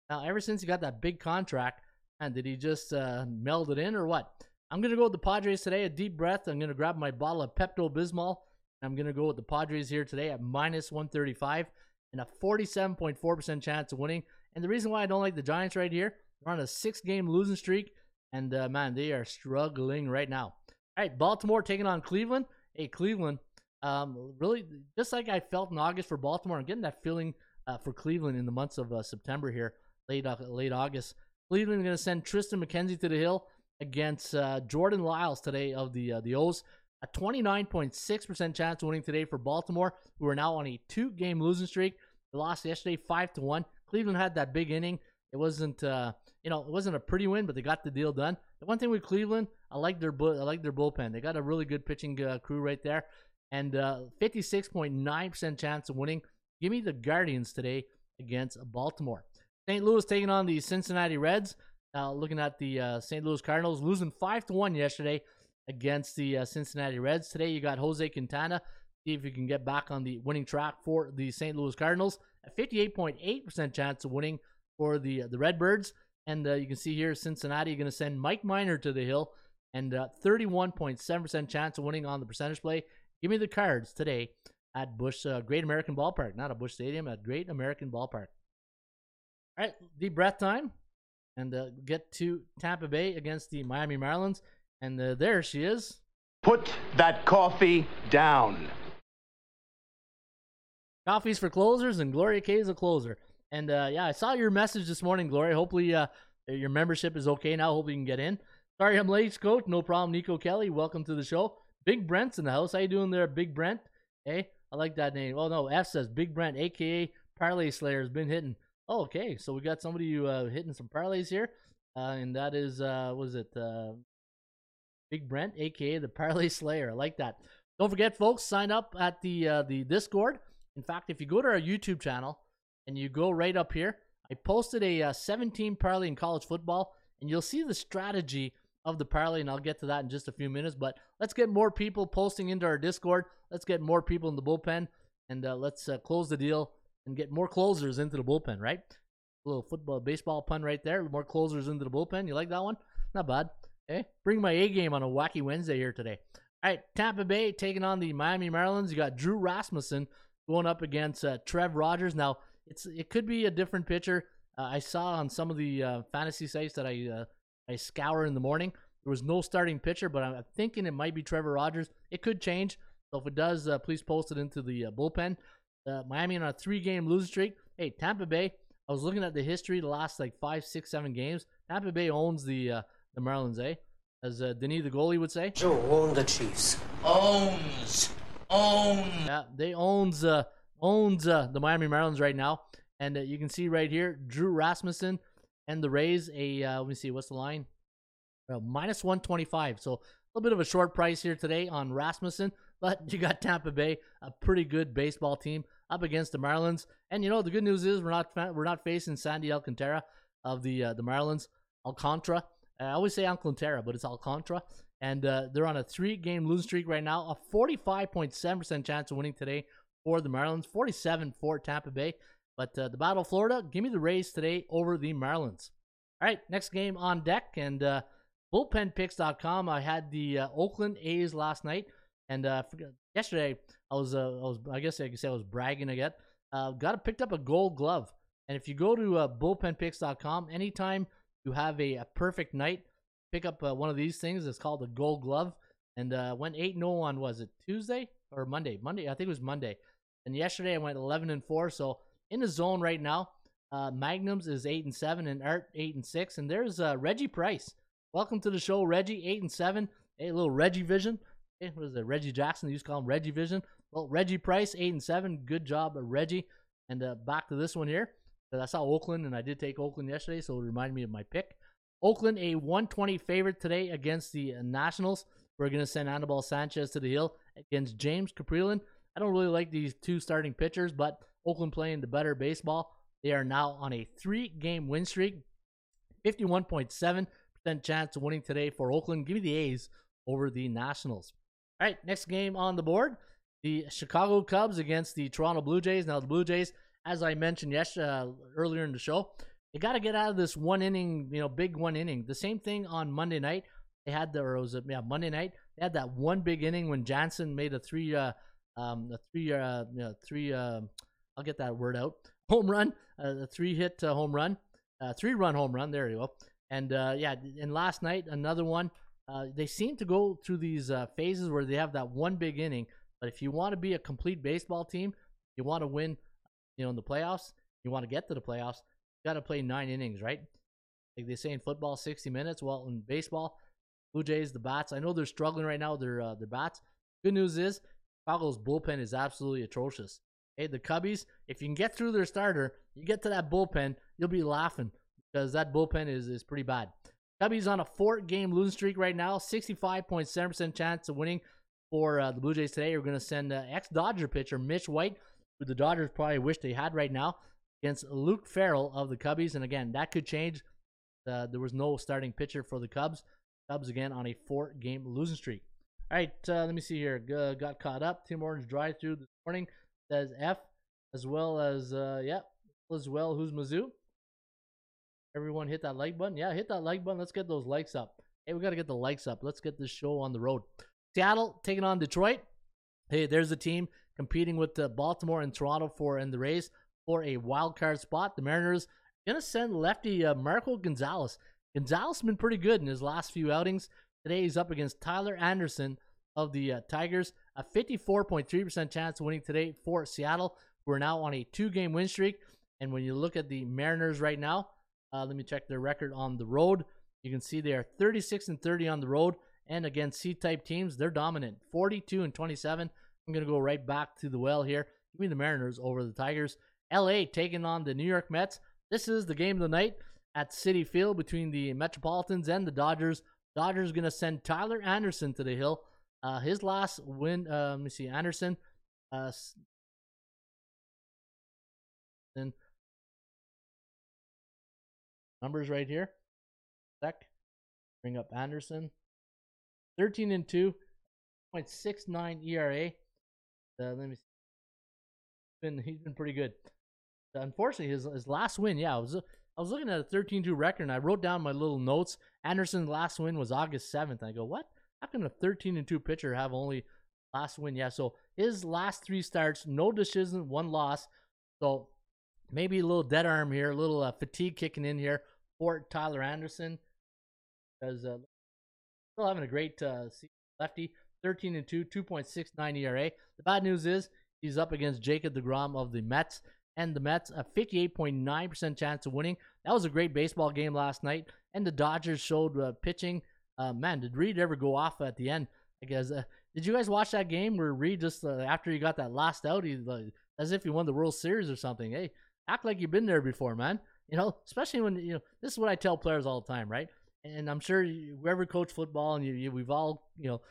Now, ever since he got that big contract, and did he just uh, meld it in or what? I'm going to go with the Padres today. A deep breath. I'm going to grab my bottle of Pepto Bismol. I'm going to go with the Padres here today at minus 135 and a 47.4% chance of winning. And the reason why I don't like the Giants right here, they're on a six game losing streak. And uh, man, they are struggling right now. All right, Baltimore taking on Cleveland. Hey, Cleveland, um, really, just like I felt in August for Baltimore, I'm getting that feeling uh, for Cleveland in the months of uh, September here, late uh, late August. Cleveland going to send Tristan McKenzie to the hill against uh, Jordan Lyles today of the uh, the O's. A 29.6% chance of winning today for Baltimore, who are now on a two-game losing streak. They lost yesterday, five to one. Cleveland had that big inning. It wasn't, uh, you know, it wasn't a pretty win, but they got the deal done. The one thing with Cleveland, I like their bu- I like their bullpen. They got a really good pitching uh, crew right there, and uh, 56.9% chance of winning. Give me the Guardians today against Baltimore. St. Louis taking on the Cincinnati Reds. Now looking at the uh, St. Louis Cardinals losing five to one yesterday against the uh, Cincinnati Reds. Today you got Jose Quintana. See if you can get back on the winning track for the St. Louis Cardinals. A 58.8% chance of winning for the uh, the Redbirds. And uh, you can see here Cincinnati going to send Mike Minor to the hill and uh, 31.7% chance of winning on the percentage play. Give me the cards today at Busch uh, Great American Ballpark, not a Busch Stadium, at Great American Ballpark. All right, deep breath time, and uh, get to Tampa Bay against the Miami Marlins, and uh, there she is. Put that coffee down. Coffees for closers, and Gloria K is a closer. And uh, yeah, I saw your message this morning, Gloria. Hopefully, uh, your membership is okay now. Hopefully, you can get in. Sorry, I'm late, coach. No problem. Nico Kelly, welcome to the show. Big Brent's in the house. How you doing there, Big Brent? Hey, I like that name. Oh no, F says Big Brent, aka Parlay Slayer, has been hitting. Oh, okay, so we got somebody uh, hitting some parlays here, uh, and that is uh, was it uh, Big Brent, aka the Parlay Slayer. I like that. Don't forget, folks, sign up at the uh, the Discord. In fact, if you go to our YouTube channel and you go right up here, I posted a uh, 17 parlay in college football, and you'll see the strategy of the parlay, and I'll get to that in just a few minutes. But let's get more people posting into our Discord. Let's get more people in the bullpen, and uh, let's uh, close the deal and get more closers into the bullpen. Right? A little football, baseball pun right there. More closers into the bullpen. You like that one? Not bad. Okay, bring my A game on a wacky Wednesday here today. All right, Tampa Bay taking on the Miami Marlins. You got Drew Rasmussen going up against uh, Trev Rogers. Now it's it could be a different pitcher. Uh, I saw on some of the uh, fantasy sites that I uh, I scour in the morning. There was no starting pitcher, but I'm thinking it might be Trevor Rogers. It could change, So if it does, uh, please post it into the uh, bullpen. Uh, Miami on a three-game losing streak. Hey, Tampa Bay. I was looking at the history, the last like five, six, seven games. Tampa Bay owns the uh, the Marlins, eh? As uh, Denis the goalie would say. Joe own the Chiefs. Owns. Owns. Yeah, they owns uh, owns uh, the Miami Marlins right now, and uh, you can see right here, Drew Rasmussen and the Rays. A uh, let me see, what's the line? Uh, minus one twenty five. So a little bit of a short price here today on Rasmussen, but you got Tampa Bay, a pretty good baseball team up against the Marlins. And you know the good news is we're not we're not facing Sandy Alcantara of the uh, the Marlins. Alcantara. I always say Alcantara, but it's Alcantara. And uh, they're on a three-game losing streak right now. A 45.7% chance of winning today for the Marlins. 47 for Tampa Bay. But uh, the Battle of Florida, give me the Rays today over the Marlins. All right, next game on deck. And uh, bullpenpicks.com. I had the uh, Oakland A's last night. And uh, yesterday, I was, uh, I was, I guess I could say I was bragging again. Uh, got picked up a gold glove. And if you go to uh, bullpenpicks.com, anytime you have a, a perfect night, pick up uh, one of these things. It's called a gold glove. And uh, went 8 0 on, was it Tuesday or Monday? Monday, I think it was Monday. And yesterday I went 11 and 4. So in the zone right now. Uh, Magnums is 8 and 7, and Art 8 and 6. And there's uh, Reggie Price. Welcome to the show, Reggie, 8 and 7. Hey, little Reggie Vision. Hey, what is it? Reggie Jackson. They used to call him Reggie Vision. Well, Reggie Price, 8 and 7. Good job, Reggie. And uh, back to this one here. I saw Oakland, and I did take Oakland yesterday, so it reminded me of my pick. Oakland, a 120 favorite today against the uh, Nationals. We're going to send Anibal Sanchez to the hill against James Kaprielian. I don't really like these two starting pitchers, but Oakland playing the better baseball. They are now on a three game win streak. 51.7% chance of winning today for Oakland. Give me the A's over the Nationals. All right, next game on the board the Chicago Cubs against the Toronto Blue Jays. Now, the Blue Jays, as I mentioned yesterday, uh, earlier in the show, they got to get out of this one inning, you know, big one inning. The same thing on Monday night. They had the, or was yeah, Monday night. They had that one big inning when Jansen made a three, uh, um, a three, uh, you know, three, uh, I'll get that word out, home run, uh, a three hit uh, home run, uh, three run home run. There you go. And uh, yeah, and last night another one. Uh, they seem to go through these uh, phases where they have that one big inning. But if you want to be a complete baseball team, you want to win, you know, in the playoffs. You want to get to the playoffs. You got to play nine innings, right? Like they say in football, sixty minutes. Well, in baseball, Blue Jays, the bats. I know they're struggling right now. with Their uh, their bats. Good news is Chicago's bullpen is absolutely atrocious. Hey, the Cubbies, if you can get through their starter, you get to that bullpen, you'll be laughing because that bullpen is, is pretty bad. Cubbies on a four game losing streak right now, 65.7% chance of winning for uh, the Blue Jays today. We're going to send uh, ex Dodger pitcher Mitch White, who the Dodgers probably wish they had right now, against Luke Farrell of the Cubbies. And again, that could change. Uh, there was no starting pitcher for the Cubs. Cubs again on a four game losing streak. All right, uh, let me see here. G- got caught up. Tim Orange drive through this morning says F, as well as uh, yeah, as well. Who's Mizzou? Everyone hit that like button. Yeah, hit that like button. Let's get those likes up. Hey, we got to get the likes up. Let's get this show on the road. Seattle taking on Detroit. Hey, there's a team competing with uh, Baltimore and Toronto for in the race for a wild card spot. The Mariners gonna send lefty uh, Marco Gonzalez. Gonzalez been pretty good in his last few outings. Today he's up against Tyler Anderson of the uh, Tigers. A 54.3% chance of winning today for Seattle. We're now on a two-game win streak, and when you look at the Mariners right now, uh, let me check their record on the road. You can see they are 36 and 30 on the road, and against C-type teams, they're dominant, 42 and 27. I'm gonna go right back to the well here. Give me the Mariners over the Tigers. LA taking on the New York Mets. This is the game of the night at Citi Field between the Metropolitans and the Dodgers. Dodgers gonna send Tyler Anderson to the hill. Uh, his last win, uh, let me see, Anderson. Uh, numbers right here. Sec. Bring up Anderson. 13 and 2, 0.69 ERA. Uh, let me see. Been, he's been pretty good. Unfortunately, his his last win, yeah, I was I was looking at a 13-2 record and I wrote down my little notes. Anderson's last win was August 7th. I go, what? How can a 13 and 2 pitcher have only last win? Yeah, so his last three starts, no decision, one loss. So maybe a little dead arm here, a little uh, fatigue kicking in here for Tyler Anderson because uh, still having a great uh, lefty. 13 and 2, 2.69 ERA. The bad news is he's up against Jacob DeGrom of the Mets, and the Mets a 58.9% chance of winning. That was a great baseball game last night, and the Dodgers showed uh, pitching. Uh, man, did Reed ever go off at the end? I guess. Uh, did you guys watch that game where Reed just uh, after he got that last out, he like, as if he won the World Series or something? Hey, act like you've been there before, man. You know, especially when you know this is what I tell players all the time, right? And I'm sure you, whoever coach football and you, you, we've all you know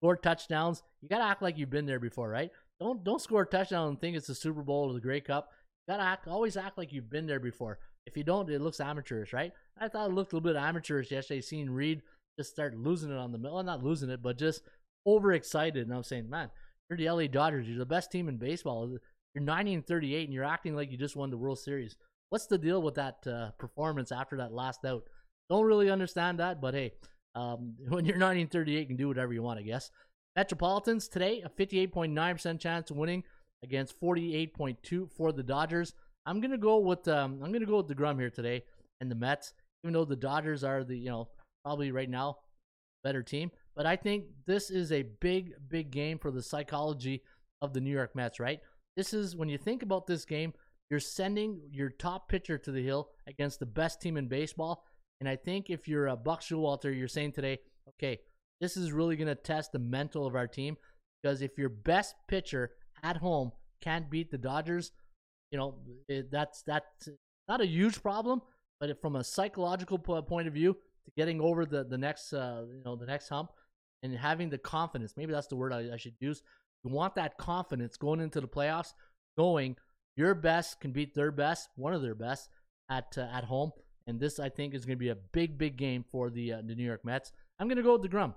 scored touchdowns. You gotta act like you've been there before, right? Don't don't score a touchdown and think it's the Super Bowl or the Grey Cup. You gotta act always act like you've been there before. If you don't, it looks amateurish, right? I thought it looked a little bit amateurish yesterday, seeing Reed just start losing it on the middle. Well, not losing it, but just overexcited. And I'm saying, man, you're the LA Dodgers. You're the best team in baseball. You're 90 and 38, and you're acting like you just won the World Series. What's the deal with that uh, performance after that last out? Don't really understand that, but hey, um, when you're 1938, and 38, you can do whatever you want, I guess. Metropolitans today, a 58.9% chance of winning against 48.2 for the Dodgers. I'm gonna go with um, I'm gonna go with Degrom here today and the Mets, even though the Dodgers are the you know probably right now better team. But I think this is a big, big game for the psychology of the New York Mets, right? This is when you think about this game, you're sending your top pitcher to the hill against the best team in baseball. And I think if you're a Buck Showalter, you're saying today, okay, this is really going to test the mental of our team because if your best pitcher at home can't beat the Dodgers, you know it, that's that's not a huge problem, but from a psychological point of view, to getting over the the next uh, you know the next hump and having the confidence, maybe that's the word I, I should use. You want that confidence going into the playoffs, knowing your best can beat their best, one of their best at uh, at home. And this, I think, is going to be a big, big game for the uh, the New York Mets. I'm going to go with DeGrom.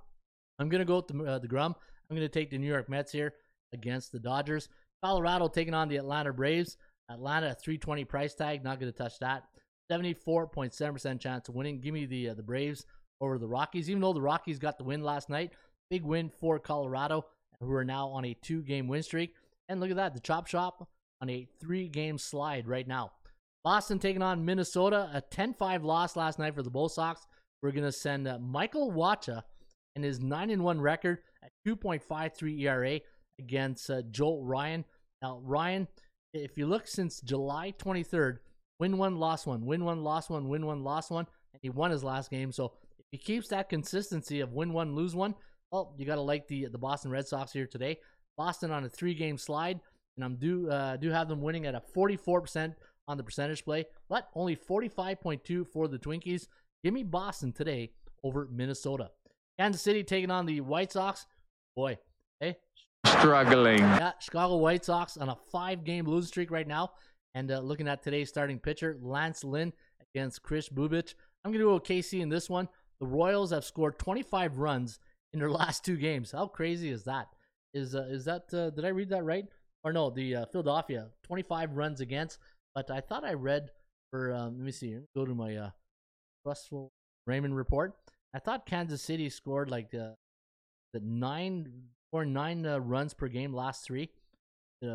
I'm going to go with the, uh, DeGrom. I'm going to take the New York Mets here against the Dodgers. Colorado taking on the Atlanta Braves. Atlanta 320 price tag, not going to touch that. 74.7% chance of winning. Give me the uh, the Braves over the Rockies. Even though the Rockies got the win last night, big win for Colorado, who are now on a two game win streak. And look at that, the Chop Shop on a three game slide right now. Boston taking on Minnesota, a 10 5 loss last night for the Bull Sox. We're going to send uh, Michael Wacha and his 9 1 record at 2.53 ERA against uh, Joe Ryan. Now, Ryan, if you look since July 23rd, win one, lost one, win one, lost one, win one, lost one, and he won his last game. So if he keeps that consistency of win one, lose one, well, you got to like the the Boston Red Sox here today. Boston on a three game slide, and I'm do uh, do have them winning at a 44% on the percentage play, but only 45.2 for the Twinkies. Give me Boston today over Minnesota. Kansas City taking on the White Sox. Boy, hey, struggling. Yeah, Chicago White Sox on a five-game losing streak right now. And uh, looking at today's starting pitcher, Lance Lynn against Kris Bubic. I'm going to go with KC in this one. The Royals have scored 25 runs in their last two games. How crazy is that? Is uh, is that uh, did I read that right? Or no, the uh, Philadelphia 25 runs against. But I thought I read for um, let me see. Let me go to my uh, Raymond report. I thought Kansas City scored like uh, the nine or nine uh, runs per game last three.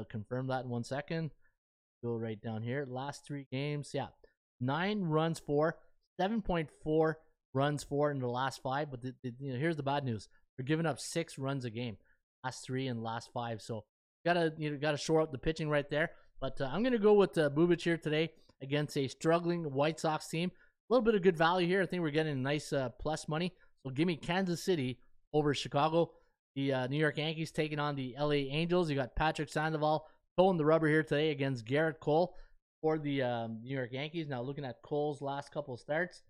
Confirm that in one second. Go right down here. Last three games, yeah, nine runs for, 7.4 runs for in the last five. But the, the, you know, here's the bad news: they're giving up six runs a game, last three and last five. So gotta you know, gotta shore up the pitching right there. But uh, I'm gonna go with uh, Bubic here today against a struggling White Sox team. A little bit of good value here. I think we're getting nice uh, plus money. So give me Kansas City over Chicago. The uh, New York Yankees taking on the LA Angels. You got Patrick Sandoval pulling the rubber here today against Gerrit Cole for the um, New York Yankees. Now looking at Cole's last couple starts,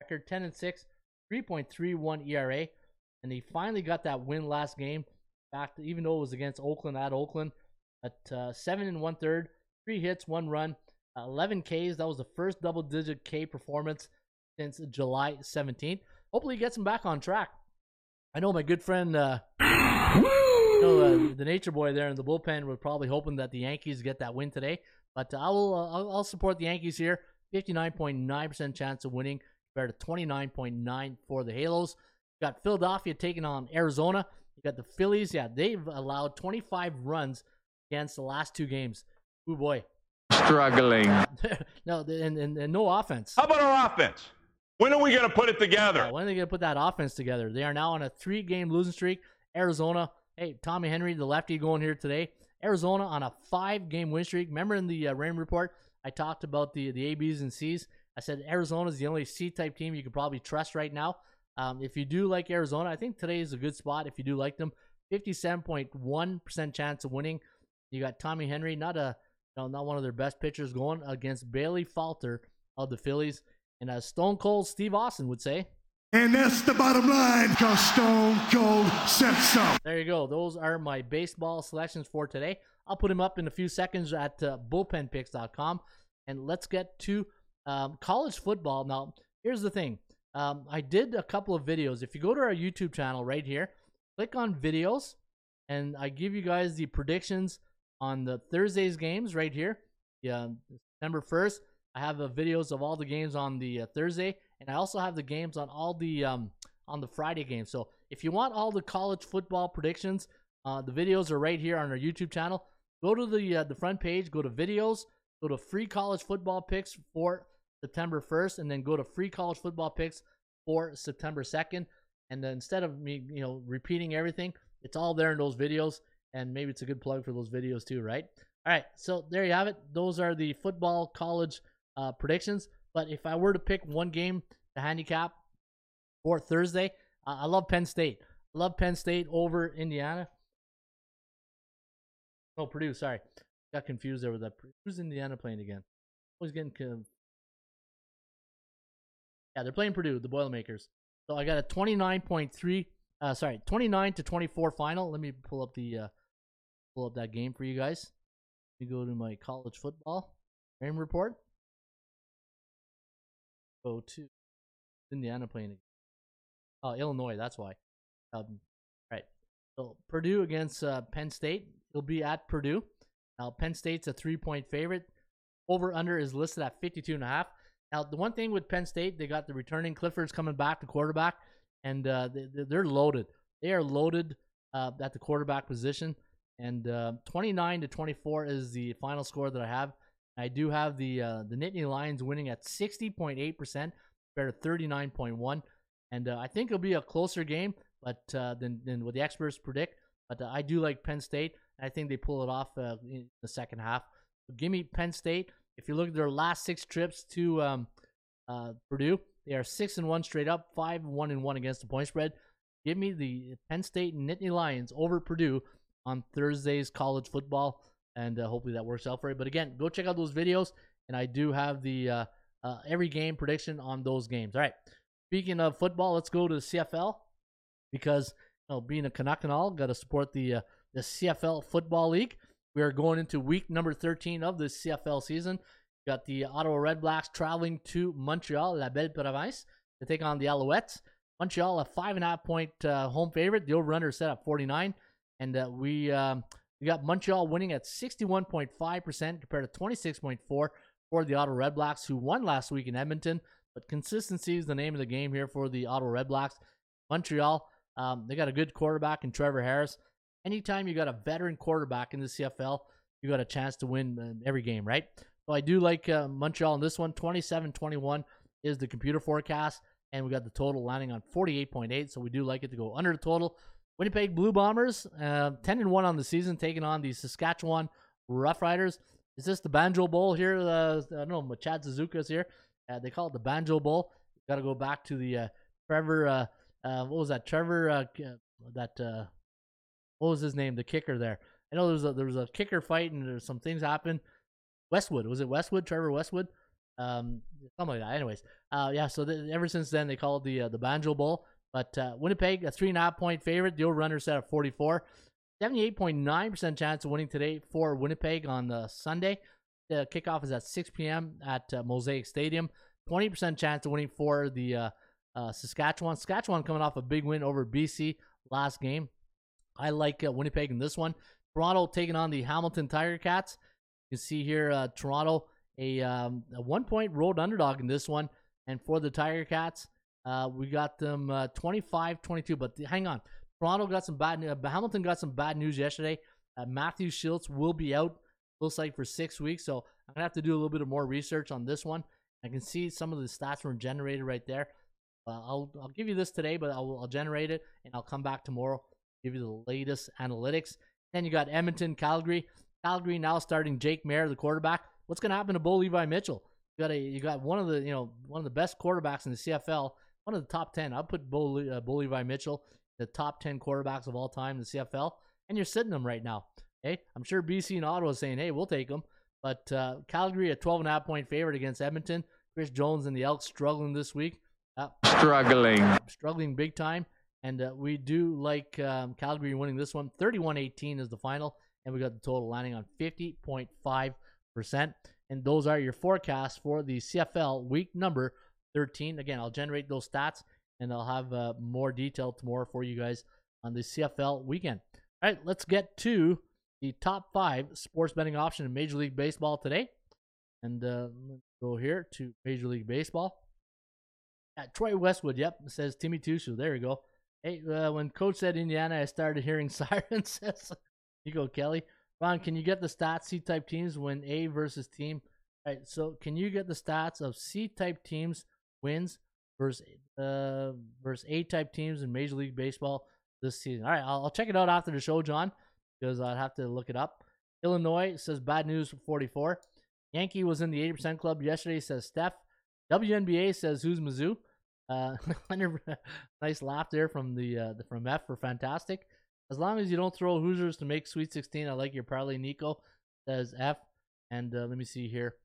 record 10 and 6, 3.31 ERA, and he finally got that win last game. Back to, even though it was against Oakland at Oakland, at uh, seven and one third, three hits, one run, uh, 11 Ks. That was the first double-digit K performance since July 17th. Hopefully, he gets him back on track. I know my good friend, uh, you know, uh, the Nature Boy there in the bullpen, was probably hoping that the Yankees get that win today. But I will, uh, I'll, I'll support the Yankees here. 59.9% chance of winning compared to 29.9 for the Halos. Got Philadelphia taking on Arizona. You got the Phillies. Yeah, they've allowed 25 runs against the last two games. Oh boy, struggling. no, and, and, and no offense. How about our offense? When are we going to put it together? when are they going to put that offense together? They are now on a three game losing streak. Arizona, hey, Tommy Henry, the lefty, going here today. Arizona on a five game win streak. Remember in the uh, rain report, I talked about the, the A, Bs, and Cs. I said Arizona is the only C type team you could probably trust right now. Um, if you do like Arizona, I think today is a good spot. If you do like them, 57.1% chance of winning. You got Tommy Henry, not a no, not one of their best pitchers, going against Bailey Falter of the Phillies. And as Stone Cold Steve Austin would say, And that's the bottom line, because Stone Cold said so. There you go. Those are my baseball selections for today. I'll put them up in a few seconds at uh, bullpenpicks.com. And let's get to um, college football. Now, here's the thing um, I did a couple of videos. If you go to our YouTube channel right here, click on videos, and I give you guys the predictions on the Thursday's games right here. Yeah, September 1st. I have the videos of all the games on the uh, Thursday, and I also have the games on all the um, on the Friday games. So if you want all the college football predictions, uh, the videos are right here on our YouTube channel. Go to the uh, the front page, go to videos, go to free college football picks for September 1st, and then go to free college football picks for September 2nd. And then instead of me, you know, repeating everything, it's all there in those videos. And maybe it's a good plug for those videos too, right? All right, so there you have it. Those are the football college uh, predictions. But if I were to pick one game to handicap for Thursday, uh, I love Penn State. I love Penn State over Indiana. Oh, Purdue. Sorry, got confused there with that. Who's Indiana playing again? Always getting con- yeah, they're playing Purdue, the Boilermakers. So I got a twenty nine point three. Uh, sorry, twenty nine to twenty four final. Let me pull up the uh, pull up that game for you guys. Let me go to my college football game report. Go to Indiana playing. again. Oh, Illinois. That's why. Um, right. So Purdue against uh, Penn State. It'll be at Purdue. Now Penn State's a three point favorite. Over under is listed at 52 and a half. Now the one thing with Penn State, they got the returning Clifford's coming back to quarterback, and uh, they, they're loaded. They are loaded uh, at the quarterback position. And uh, 29 to 24 is the final score that I have. I do have the uh, the Nittany Lions winning at 60.8 percent compared to 39.1, and uh, I think it'll be a closer game, but uh, than than what the experts predict. But I do like Penn State. I think they pull it off in the second half. Give me Penn State. If you look at their last six trips to um, uh, Purdue, they are six and one straight up, five one and one against the point spread. Give me the Penn State Nittany Lions over Purdue on Thursday's college football, and uh, hopefully that works out for you. But again, go check out those videos, and I do have the uh, uh, every game prediction on those games. All right. Speaking of football, let's go to the CFL because you know, being a Canuck and all, got to support the uh, the CFL Football League. We are going into week number 13 of the CFL season. Got the Ottawa Redblacks traveling to Montreal, La Belle Province, to take on the Alouettes. Montreal, a five and a half point uh, home favorite. The over/under set at 49, and uh, we um, we got Montreal winning at 61.5 percent compared to 26.4 for the Ottawa Redblacks, who won last week in Edmonton. But consistency is the name of the game here for the Ottawa Redblacks. Montreal, um, they got a good quarterback in Trevor Harris. Anytime you got a veteran quarterback in the CFL, you got a chance to win uh, every game, right? So I do like uh, Montreal in this one. 27-21 is the computer forecast, and we got the total landing on 48.8. So we do like it to go under the total. Winnipeg Blue Bombers, uh, 10 and one on the season, taking on the Saskatchewan Roughriders. Is this the Banjo Bowl here? Uh, I don't know. Chad Suzuka is here. Uh, they call it the Banjo Bowl. Got to go back to the uh, Trevor. What was that? Trevor. That. What was his name? The kicker there. I know there was a there was a kicker fight and there's some things happened. Westwood was it Westwood? Trevor Westwood. Um, something like that. Anyways, uh, yeah. So th- ever since then they call it the uh, the Banjo Bowl. But uh, Winnipeg, a three and a half point favorite. The over runner set at 44. 78.9% chance of winning today for Winnipeg on the Sunday. The kickoff is at 6 p.m. at uh, Mosaic Stadium. 20% chance of winning for the uh, uh, Saskatchewan. Saskatchewan coming off a big win over BC last game. I like uh, Winnipeg in this one. Toronto taking on the Hamilton Tiger Cats. You can see here uh, Toronto a, um, a one point road underdog in this one. And for the Tiger Cats, uh, we got them 25 22. But hang on. Toronto got some bad news. Hamilton got some bad news yesterday. Uh, Matthew Shiltz will be out, looks like, for six weeks. So I'm going to have to do a little bit of more research on this one. I can see some of the stats were generated right there. Uh, I'll I'll give you this today, but I'll, I'll generate it and I'll come back tomorrow. Give you the latest analytics. Then you got Edmonton, Calgary. Calgary now starting Jake Maier, the quarterback. What's going to happen to Bo Levi Mitchell? You got a you got one of the you know one of the best quarterbacks in the CFL, one of the top ten. I'll put Bo, uh, Bo Levi Mitchell the top ten quarterbacks of all time in the CFL, and you're sitting them right now. Okay, I'm sure BC and Ottawa is saying, "Hey, we'll take them." But uh, Calgary a 12 and a half point favorite against Edmonton. Chris Jones and the Elks struggling this week. Uh, Struggling. struggling big time. And uh, we do like um, Calgary winning this one. 31 18 is the final. And we got the total landing on 50.5%. And those are your forecasts for the CFL week number 13. Again, I'll generate those stats and I'll have uh, more detail tomorrow for you guys on the CFL weekend. All right, let's get to the top five sports betting option in Major League Baseball today. And uh, go here to Major League Baseball. At Troy Westwood, yep, it says Timmy Two Shoes. There we go. Hey, uh, when Coach said Indiana, I started hearing sirens. you go, Kelly. Ron, can you get the stats C type teams when A versus team? All right, so can you get the stats of C type teams wins versus uh versus A type teams in Major League Baseball this season? All right, I'll, I'll check it out after the show, John, because I'd have to look it up. Illinois says bad news for 44. Yankee was in the 80% club yesterday, says Steph. WNBA says who's Mizzou. Uh, nice laugh there from the uh, from F for fantastic. As long as you don't throw Hoosiers to make Sweet 16, I like your parlay, Nico. Says F. And uh, let me see here.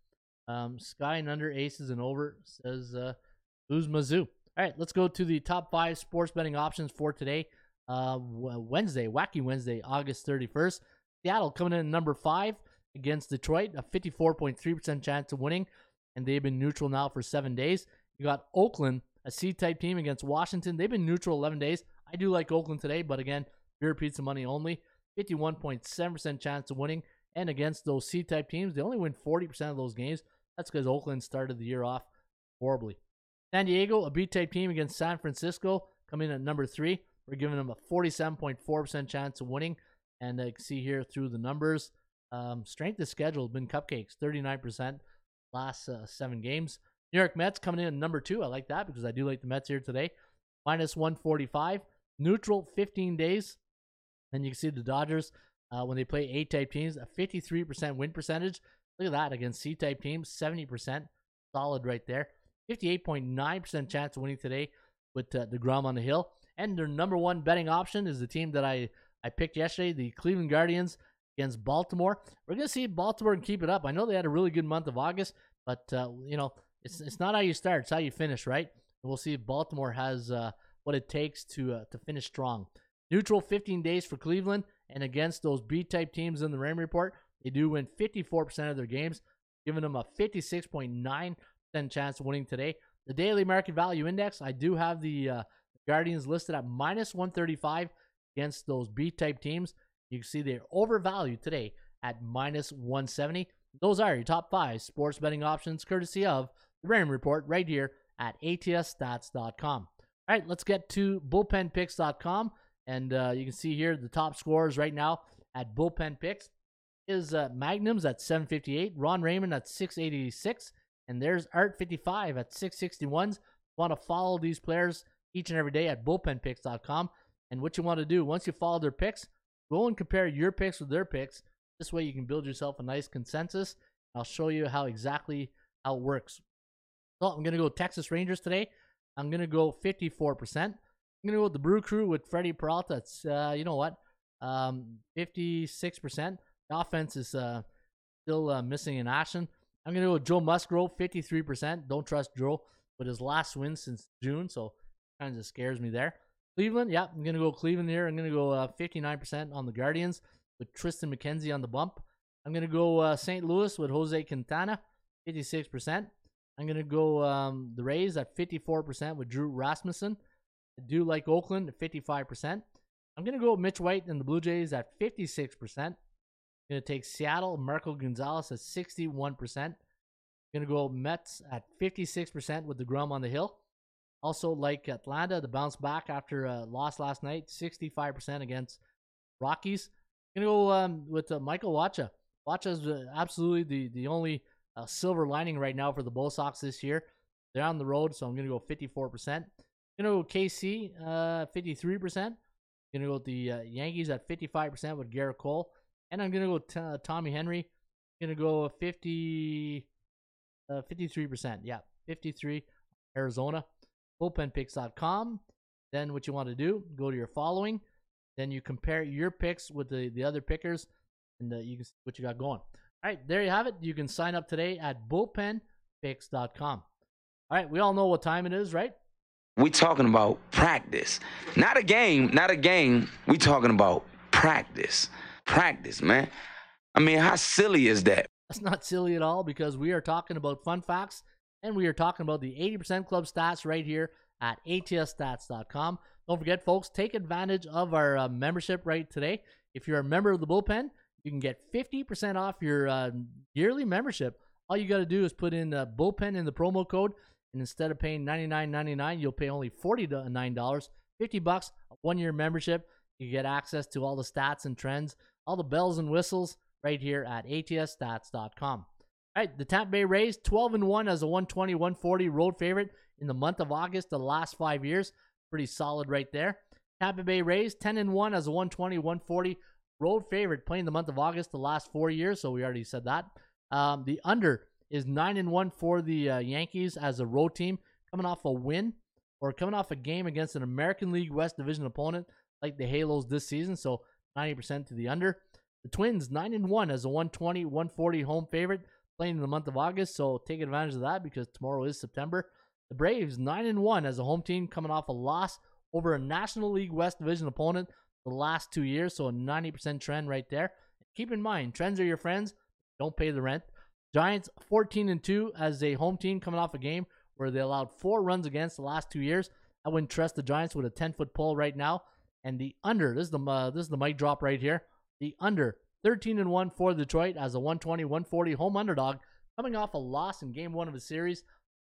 Um, Sky and under aces and over says uh, who's Mizzou. All right, let's go to the top five sports betting options for today. Uh, Wednesday, Wacky Wednesday, August 31st. Seattle coming in number five against Detroit, a 54.3% chance of winning, and they've been neutral now for seven days. You got Oakland, a C type team against Washington. They've been neutral 11 days. I do like Oakland today, but again, beer pizza money only. 51.7% chance of winning. And against those C type teams, they only win 40% of those games. That's because Oakland started the year off horribly. San Diego, a B type team against San Francisco, coming in at number three. We're giving them a 47.4% chance of winning. And I can see here through the numbers, um, strength of schedule has been cupcakes, 39% last uh, seven games. New York Mets coming in number two. I like that because I do like the Mets here today. Minus 145. Neutral 15 days. And you can see the Dodgers uh, when they play A type teams, a 53% win percentage. Look at that against C type teams, 70%. Solid right there. 58.9% chance of winning today with uh, DeGrom on the hill. And their number one betting option is the team that I, I picked yesterday, the Cleveland Guardians against Baltimore. We're going to see Baltimore and keep it up. I know they had a really good month of August, but, uh, you know, it's, it's not how you start, it's how you finish, right? And we'll see if Baltimore has uh, what it takes to, uh, to finish strong. Neutral 15 days for Cleveland, and against those B type teams in the Ram report, they do win 54% of their games, giving them a 56.9% chance of winning today. The daily market value index, I do have the uh, Guardians listed at minus 135 against those B type teams. You can see they're overvalued today at minus 170. Those are your top five sports betting options, courtesy of Ram Report, right here at ATSStats.com. All right, let's get to bullpenpicks.com. And uh, you can see here the top scorers right now at bullpen picks is uh, Magnums at 758, Ron Raymond at 686, and there's Art 55 at 661s. Want to follow these players each and every day at bullpenpicks.com. And what you want to do once you follow their picks, go and compare your picks with their picks. This way you can build yourself a nice consensus. I'll show you how exactly how it works. So I'm gonna go Texas Rangers today. I'm gonna go 54%. I'm gonna go with the Brew Crew with Freddie Peralta. It's uh, you know what, um, 56%. The offense is uh, still uh, missing in action. I'm gonna go with Joe Musgrove, 53%. Don't trust Joe with his last win since June, so kind of scares me there. Cleveland, yeah, I'm gonna go Cleveland here. I'm gonna go uh, 59% on the Guardians with Tristan McKenzie on the bump. I'm gonna go uh, St. Louis with Jose Quintana, 56%. I'm gonna go um, the Rays at 54% with Drew Rasmussen. I do like Oakland at 55%. I'm gonna go Mitch White and the Blue Jays at 56%. I'm gonna take Seattle, Marco Gonzalez at 61%. I'm gonna go Mets at 56% with deGrom on the hill. Also like Atlanta to bounce back after a loss last night, 65% against Rockies. I'm gonna go um, with uh, Michael Wacha. Wacha is uh, absolutely the the only a silver lining right now for the BoSox this year. They're on the road, so I'm going to go 54%. Going to go KC, uh, 53%. Going to go with the uh, Yankees at 55% with Gerrit Cole. And I'm to go t- uh, Tommy Henry. To go 50, uh, 53%. Yeah, 53 Arizona. Bullpenpicks.com. Then what you want to do, go to your following. Then you compare your picks with the, the other pickers, and uh, you can see what you got going. All right, there you have it. You can sign up today at bullpenpicks.com. All right, we all know what time it is, right? We talking about practice, not a game, not a game. We talking about practice, practice, man. I mean, how silly is that? That's not silly at all because we are talking about fun facts and we are talking about the 80% club stats right here at atsstats.com. Don't forget, folks, take advantage of our uh, membership right today. If you're a member of the bullpen, you can get 50% off your uh, yearly membership. All you got to do is put in uh, bullpen in the promo code, and instead of paying $99.99, you'll pay only $49, 50 bucks, one year membership. You get access to all the stats and trends, all the bells and whistles right here at atsstats.com. All right, the Tampa Bay Rays 12 and 1 as a 120 140 road favorite in the month of August, the last five years. Pretty solid right there. Tampa Bay Rays 10 and 1 as a 120 140 road favorite playing the month of August, the last four years. So we already said that. Um, the under is 9 and 1 for the uh, Yankees as a road team, coming off a win or coming off a game against an American League West Division opponent like the Halos this season. So 90% to the under. The Twins 9 and 1 as a 120 140 home favorite playing in the month of August. So take advantage of that because tomorrow is September. The Braves 9 and 1 as a home team coming off a loss over a National League West Division opponent the last 2 years, so a 90% trend right there. Keep in mind, trends are your friends. Don't pay the rent. Giants 14 and 2 as a home team coming off a game where they allowed 4 runs against the last 2 years. I wouldn't trust the Giants with a 10-foot pole right now. And the under, this is the uh, this is the mic drop right here. The under 13 and 1 for Detroit as a 120 140 home underdog coming off a loss in game 1 of the series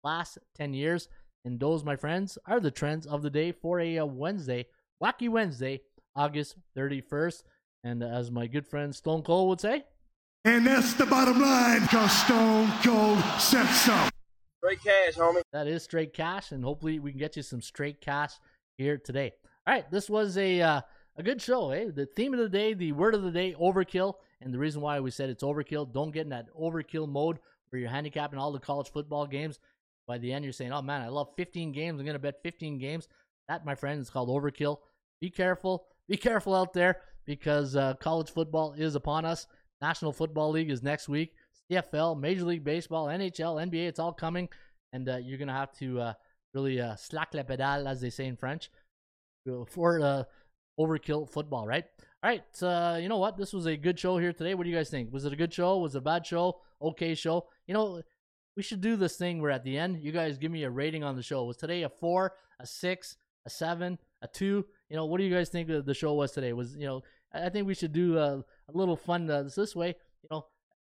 last 10 years. And those, my friends, are the trends of the day for a, uh, Wednesday, Wacky Wednesday, August 31st. And as my good friend Stone Cold would say, And that's the bottom line, because Stone Cold said so. Straight cash, homie. that is straight cash. And hopefully we can get you some straight cash here today. All right, this was a uh, a good show. Eh? The theme of the day, the word of the day, overkill. And the reason why we said it's overkill, don't get in that overkill mode where you're handicapping all the college football games. By the end, you're saying, oh man, I love 15 games. I'm going to bet 15 games. That, my friend, is called overkill. Be careful. Be careful out there because uh, college football is upon us. National Football League is next week. CFL, Major League Baseball, NHL, NBA, it's all coming. And uh, you're going to have to uh, really uh, slack la pedale, as they say in French, for uh, overkill football, right? All right, uh, you know what? This was a good show here today. What do you guys think? Was it a good show? Was it a bad show? Okay show? You know, we should do this thing where at the end, you guys give me a rating on the show. Was today a four, a six, a seven, a two? You know, what do you guys think the show was today? Was you know, I think we should do a, a little fun uh, this way. You know,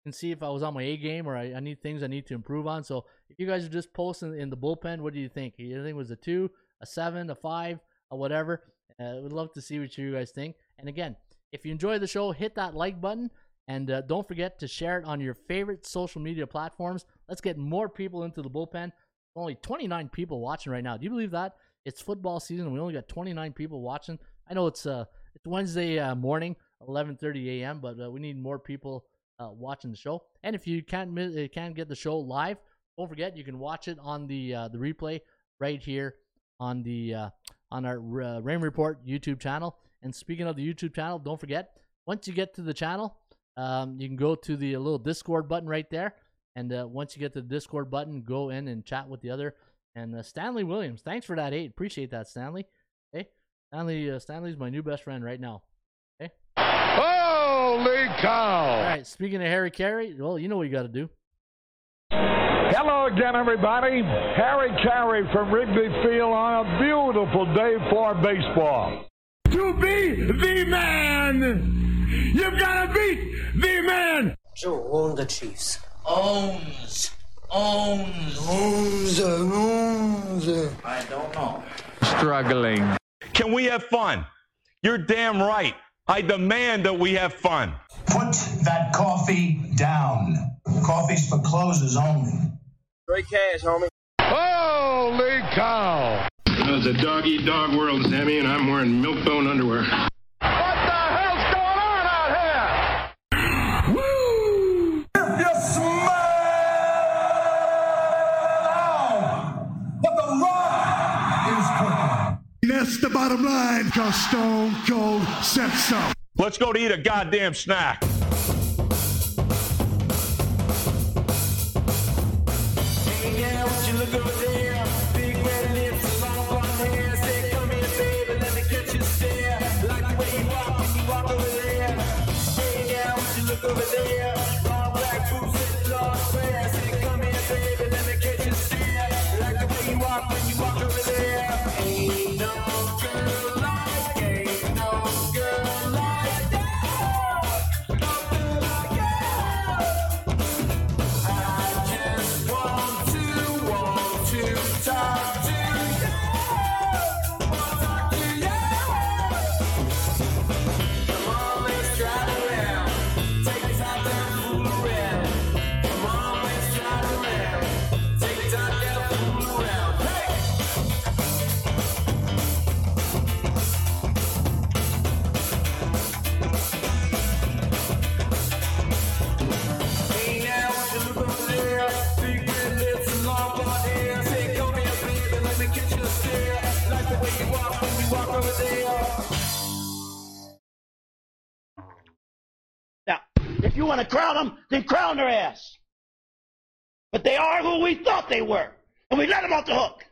and see if I was on my A game or I, I, need things I need to improve on. So if you guys are just posting in the bullpen, what do you think? You think it was a two, a seven, a five, or whatever? Uh, we'd love to see what you guys think. And again, if you enjoy the show, hit that like button. And uh, don't forget to share it on your favorite social media platforms. Let's get more people into the bullpen. Only 29 people watching right now. Do you believe that? It's football season. We only got 29 people watching. I know it's uh it's Wednesday uh, morning, 11:30 a.m., but uh, we need more people uh, watching the show. And if you can't uh, can't get the show live, don't forget you can watch it on the uh, the replay right here on the uh, on our uh, Rain Report YouTube channel. And speaking of the YouTube channel, don't forget once you get to the channel, um, you can go to the little Discord button right there. And uh, once you get to the Discord button, go in and chat with the other. And uh, Stanley Williams, thanks for that eight. Appreciate that, Stanley. Hey, Stanley, uh, Stanley's my new best friend right now. Okay. Holy cow! All right. Speaking of Harry Caray, well, you know what you got to do. Hello again, everybody. Harry Caray from Wrigley Field on a beautiful day for baseball. To be the man, you've got to beat the man. Joe own the Chiefs. Owns. Owns. Owns, owns. I don't know. Struggling. Can we have fun? You're damn right. I demand that we have fun. Put that coffee down. coffee's for closers only. Straight cash, homie. Holy cow! You know, it's a dog eat dog world, Sammy, and I'm wearing milk bone underwear. That's the bottom line, cause Stone Cold said so. Let's go to eat a goddamn snack. Now, if you want to crown them, then crown their ass. But they are who we thought they were, and we let them off the hook.